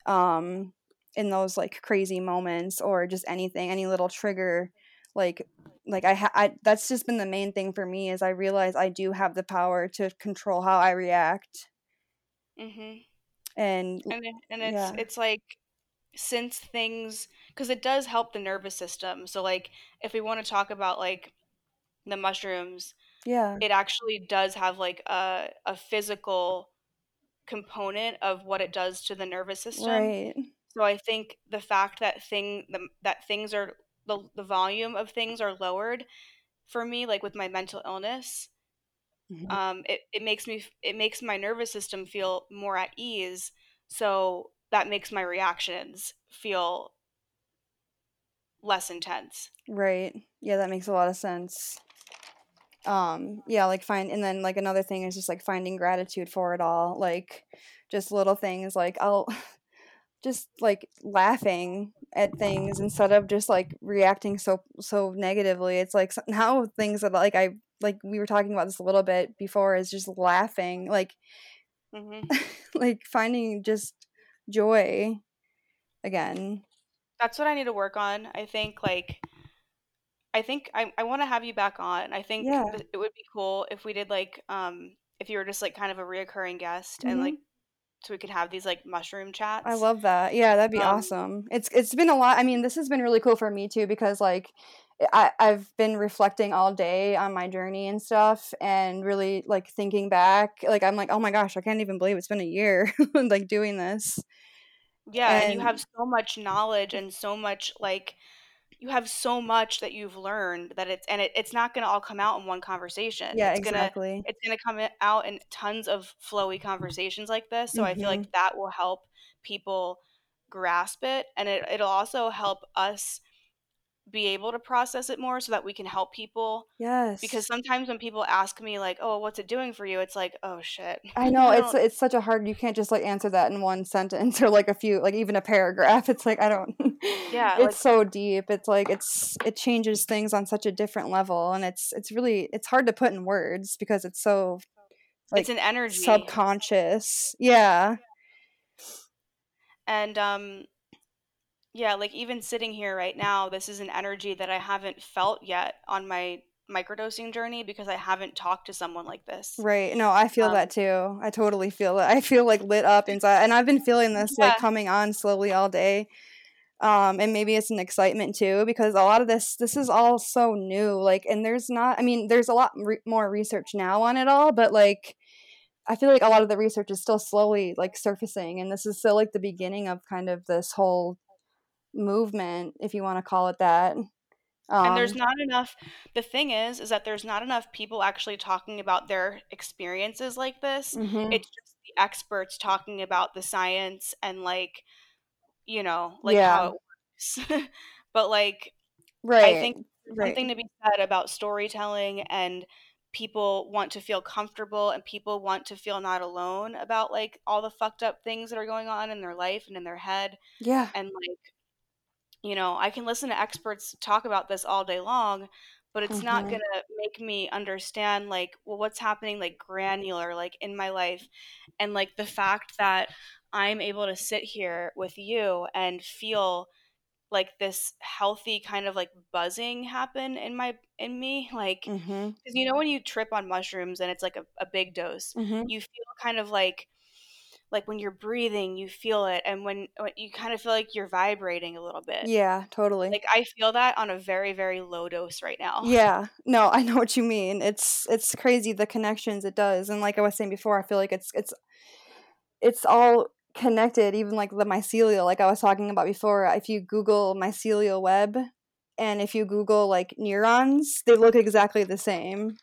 Speaker 3: um in those like crazy moments or just anything any little trigger like like I, ha- I that's just been the main thing for me is i realize i do have the power to control how i react
Speaker 2: Mhm.
Speaker 3: and
Speaker 2: And it, and it's
Speaker 3: yeah
Speaker 2: it's like since things because it does help the nervous system. So like if we want to talk about like the mushrooms,
Speaker 3: yeah
Speaker 2: it actually does have like a a physical component of what it does to the nervous system.
Speaker 3: right
Speaker 2: So I think the fact that thing the, that things are the the volume of things are lowered for me like with my mental illness
Speaker 3: Mhm.
Speaker 2: um, it, it makes me it makes my nervous system feel more at ease so that makes my reactions feel less intense.
Speaker 3: Right. Yeah that makes a lot of sense. Um yeah like find and then like another thing is just like finding gratitude for it all. Like just little things like i'll <laughs> just like laughing at things instead of just like reacting so so negatively. It's like now things that like i like we were talking about this a little bit before is just laughing like
Speaker 2: hmm <laughs>
Speaker 3: like finding just joy again
Speaker 2: that's what i need to work on i think like i think i, I want to have you back on i think
Speaker 3: yeah
Speaker 2: it would be cool if we did like um if you were just like kind of a reoccurring guest and
Speaker 3: hmm
Speaker 2: like so we could have these like mushroom chats.
Speaker 3: I love that. Yeah, that'd be
Speaker 2: um
Speaker 3: awesome. It's it's been a lot. I mean, this has been really cool for me too because like I I've been reflecting all day on my journey and stuff and really like thinking back. Like I'm like, "Oh my gosh, I can't even believe it's been a year <laughs> like doing this."
Speaker 2: yeah and you have so much knowledge and so much like you have so much that you've learned that it's and it, it's not going to all come out in one conversation
Speaker 3: yeah,
Speaker 2: it's going to
Speaker 3: exactly.
Speaker 2: it's going to come out in tons of flowy conversations like this so i feel like
Speaker 3: Mhm.
Speaker 2: that will help people grasp it and it, it'll also help us be able to process it more so that we can help people
Speaker 3: Yes.
Speaker 2: because sometimes when people ask me like oh what's it doing for you it's like oh shit
Speaker 3: I <laughs> know
Speaker 2: i
Speaker 3: it's it's such a hard you can't just like answer that in one <laughs> sentence or like a few like even a paragraph. It's like I don't <laughs>
Speaker 2: yeah
Speaker 3: it's
Speaker 2: like
Speaker 3: so deep. It's like it's it changes things on such a different level and it's it's really it's hard to put in words because it's so
Speaker 2: it's an energy
Speaker 3: subconscious. Yeah.
Speaker 2: and um Yeah, like even sitting here right now, this is an energy that I haven't felt yet on my microdosing journey because I haven't talked to someone like this.
Speaker 3: Right. No, I feel
Speaker 2: Um,
Speaker 3: that too. I totally feel it. I feel like lit up inside and I've been feeling this like coming on slowly all day. um and maybe it's an excitement too because a lot of this this is all so new like and there's not i mean there's a lot re- more research now on it all but like i feel like a lot of the research is still slowly like surfacing and this is still like the beginning of kind of this whole movement if you want to call it that
Speaker 2: and there's
Speaker 3: um
Speaker 2: not enough. The thing is, is that there's not enough people actually talking about their experiences like this.
Speaker 3: mhm
Speaker 2: It's just the experts talking about the science and like, you know, like how it works. <laughs> But like,
Speaker 3: right.
Speaker 2: I think right. something to be said about storytelling and people want to feel comfortable and people want to feel not alone about like all the fucked up things that are going on in their life and in their head.
Speaker 3: Yeah.
Speaker 2: And like you know, I can listen to experts talk about this all day long, but it's mm-hmm. not going to make me understand like well what's happening like granular like in my life and like the fact that I'm able to sit here with you and feel like this healthy kind of like buzzing happen in my in me like because mm-hmm. you know when you trip on mushrooms and it's like a, a big dose mm-hmm. you feel kind of like like when you're breathing you feel it and when, when you kind of feel like you're vibrating a little bit.
Speaker 3: Yeah totally.
Speaker 2: Like i feel that on a very very low dose right now.
Speaker 3: Yeah. No i know what you mean. It's it's crazy the connections it does and like i was saying before i feel like it's it's it's all connected even like the mycelial like i was talking about before if you google mycelial web and if you google like neurons they look exactly the same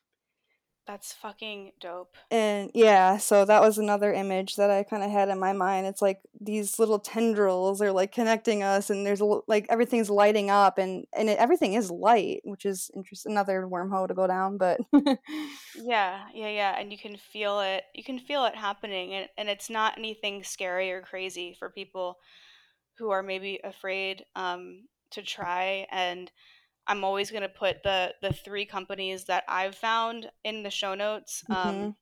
Speaker 2: that's fucking dope.
Speaker 3: And yeah, so that was another image that I kind of had in my mind. It's like these little tendrils are like connecting us, and there's like everything's lighting up, and and it, everything is light, which is interesting. Another wormhole to go down, but <laughs>
Speaker 2: yeah, yeah, yeah, and you can feel it. You can feel it happening, and and it's not anything scary or crazy for people who are maybe afraid um, to try and I'm always going to put the the three companies that I've found in the show notes. Um, mm-hmm. Um,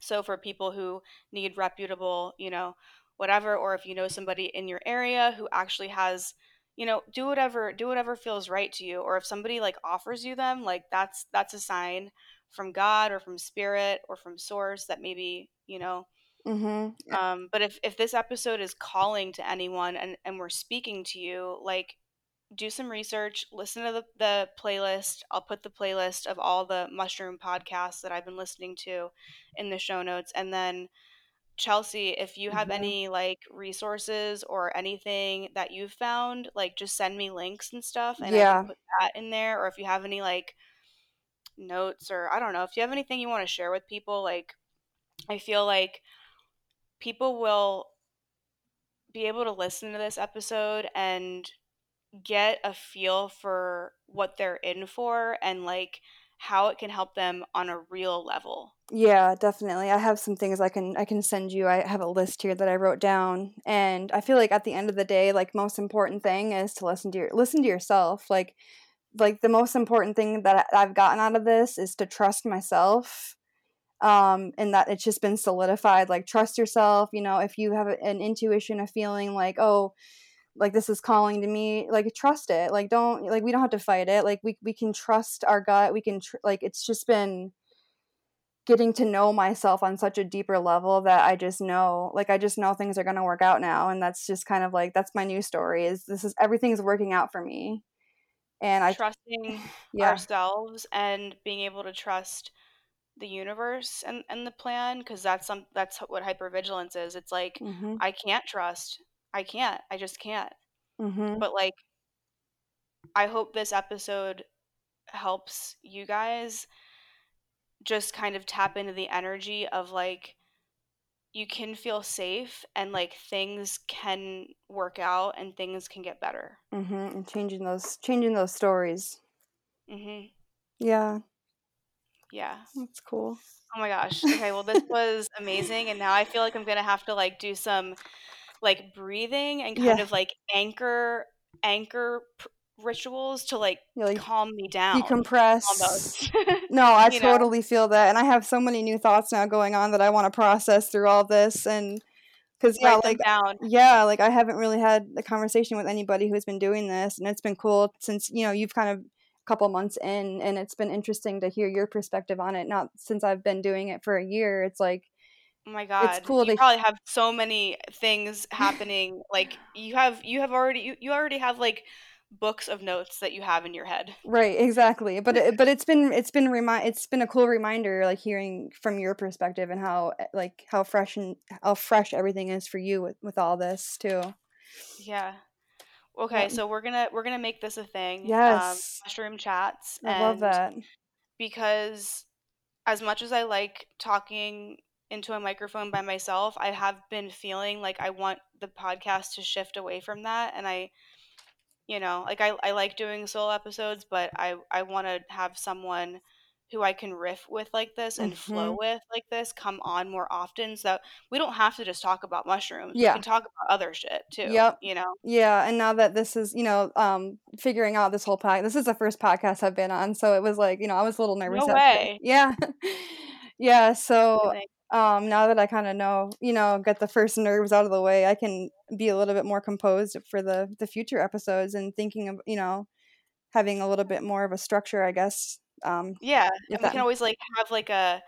Speaker 2: so for people who need reputable, you know, whatever, or if you know somebody in your area who actually has, you know, do whatever do whatever feels right to you, or if somebody like offers you them, like that's that's a sign from God or from spirit or from source that maybe you know. Mm-hmm. Um, but if if this episode is calling to anyone and and we're speaking to you, like do some research, listen to the, the playlist. I'll put the playlist of all the mushroom podcasts that I've been listening to in the show notes. And then, Chelsea, if you have mm-hmm. any like resources or anything that you've found, like just send me links and stuff and yeah. I can put that in there. Or if you have any like notes or I don't know, if you have anything you want to share with people, like I feel like people will be able to listen to this episode and get a feel for what they're in for and like how it can help them on a real level.
Speaker 3: Yeah, definitely. I have some things I can I can send you. I have a list here that I wrote down and I feel like at the end of the day like most important thing is to listen to your listen to yourself. Like like the most important thing that I've gotten out of this is to trust myself um and that it's just been solidified like trust yourself you know if you have an intuition a feeling like oh like this is calling to me like trust it like don't like we don't have to fight it like we we can trust our gut we can tr- like it's just been getting to know myself on such a deeper level that I just know like I just know things are going to work out now and that's just kind of like that's my new story is this is everything's working out for me and I
Speaker 2: trusting <sighs> yeah. ourselves and being able to trust the universe and, and the plan because that's some that's what hypervigilance is it's like mm-hmm. i can't trust I can't. I just can't. Mm-hmm. But like, I hope this episode helps you guys just kind of tap into the energy of like you can feel safe and like things can work out and things can get better
Speaker 3: mm-hmm. and changing those changing those stories mm-hmm. yeah
Speaker 2: yeah
Speaker 3: that's cool
Speaker 2: oh my gosh okay well this was amazing and now i feel like i'm gonna have to like do some like breathing and kind yeah. of like anchor anchor pr- rituals to like, like, calm me down
Speaker 3: decompress <laughs> no i totally know? feel that and i have so many new thoughts now going on that i want to process through all this and because yeah like down. yeah like i haven't really had a conversation with anybody who's been doing this and it's been cool since you know you've kind of a couple months in and it's been interesting to hear your perspective on it not since i've been doing it for a year it's like
Speaker 2: Oh my god. It's cool. You to... probably have so many things happening. like <sighs> you have you have already you, you already have like books of notes that you have in your head.
Speaker 3: Right, exactly. But it, <laughs> but it's been it's been remind it's been a cool reminder like hearing from your perspective and how eh, like how fresh and how fresh everything is for you with, with all this too.
Speaker 2: Yeah. Okay, yeah. so we're gonna we're gonna make this a thing. Um,
Speaker 3: yes. Um,
Speaker 2: mushroom chats.
Speaker 3: I love that.
Speaker 2: Because as much as I like talking into a microphone by myself, I have been feeling like I want the podcast to shift away from that and I you know, like I, I like doing solo episodes, but I, I want to have someone who I can riff with like this and mm-hmm. flow with like this come on more often so we don't have to just talk about mushrooms. Yeah. We can talk about other shit too. Yep. You know?
Speaker 3: Yeah. And now that this is, you know, um figuring out this whole pack this is the first podcast I've been on. So it was like, you know, I was a little nervous. No way. Yeah. <laughs> yeah. So um now that I kinda know, you know, get the first nerves out of the way, I can be a little bit more composed for the the future episodes and thinking of, you know, having a little bit more of a structure, I guess um
Speaker 2: yeah and we can always like have like a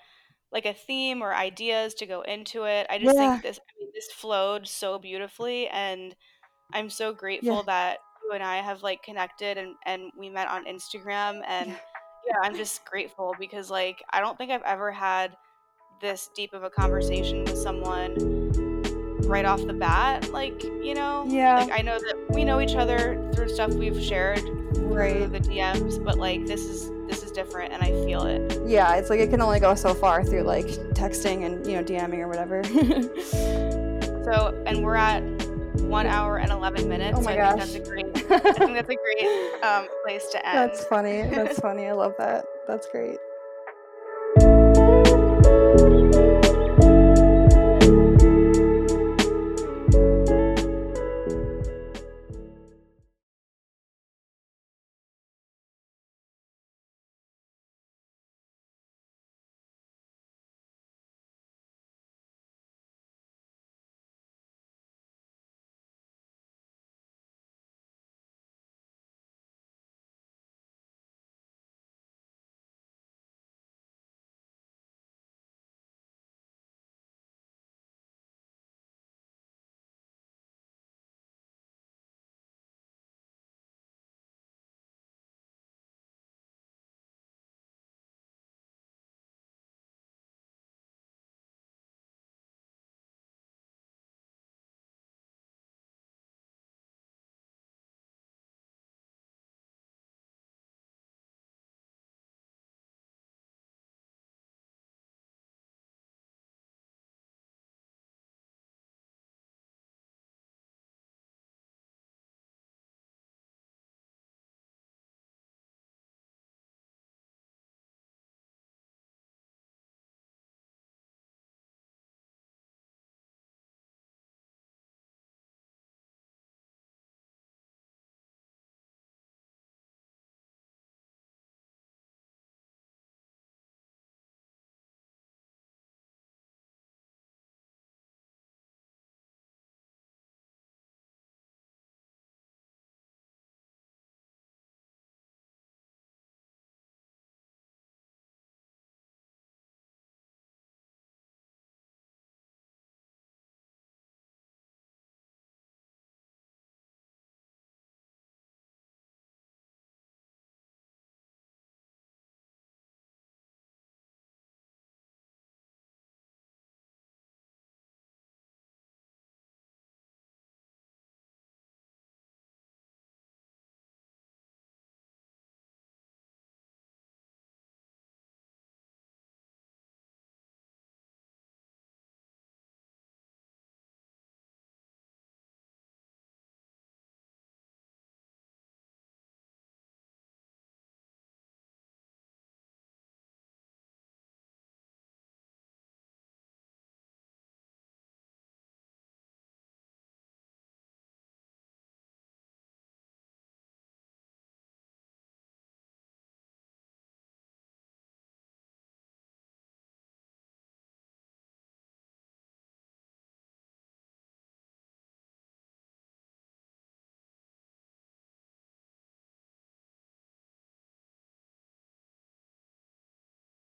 Speaker 2: like a theme or ideas to go into it i just yeah. think this I mean, this flowed so beautifully and i'm so grateful yeah. that you and i have like connected and and we met on instagram and yeah. yeah i'm just grateful because like i don't think i've ever had this deep of a conversation with someone right off the bat like you know yeah like i know that we know each other through stuff we've shared right. through the dms but like this is this is different and I feel it.
Speaker 3: Yeah, it's like it can only go so far through like texting and, you know, DMing or whatever. <laughs>
Speaker 2: so, and we're at one hour and 11 minutes. Oh my so gosh. I think that's a great, <laughs> I think that's a great um, place to end.
Speaker 3: That's funny. That's <laughs> funny. I love that. That's great.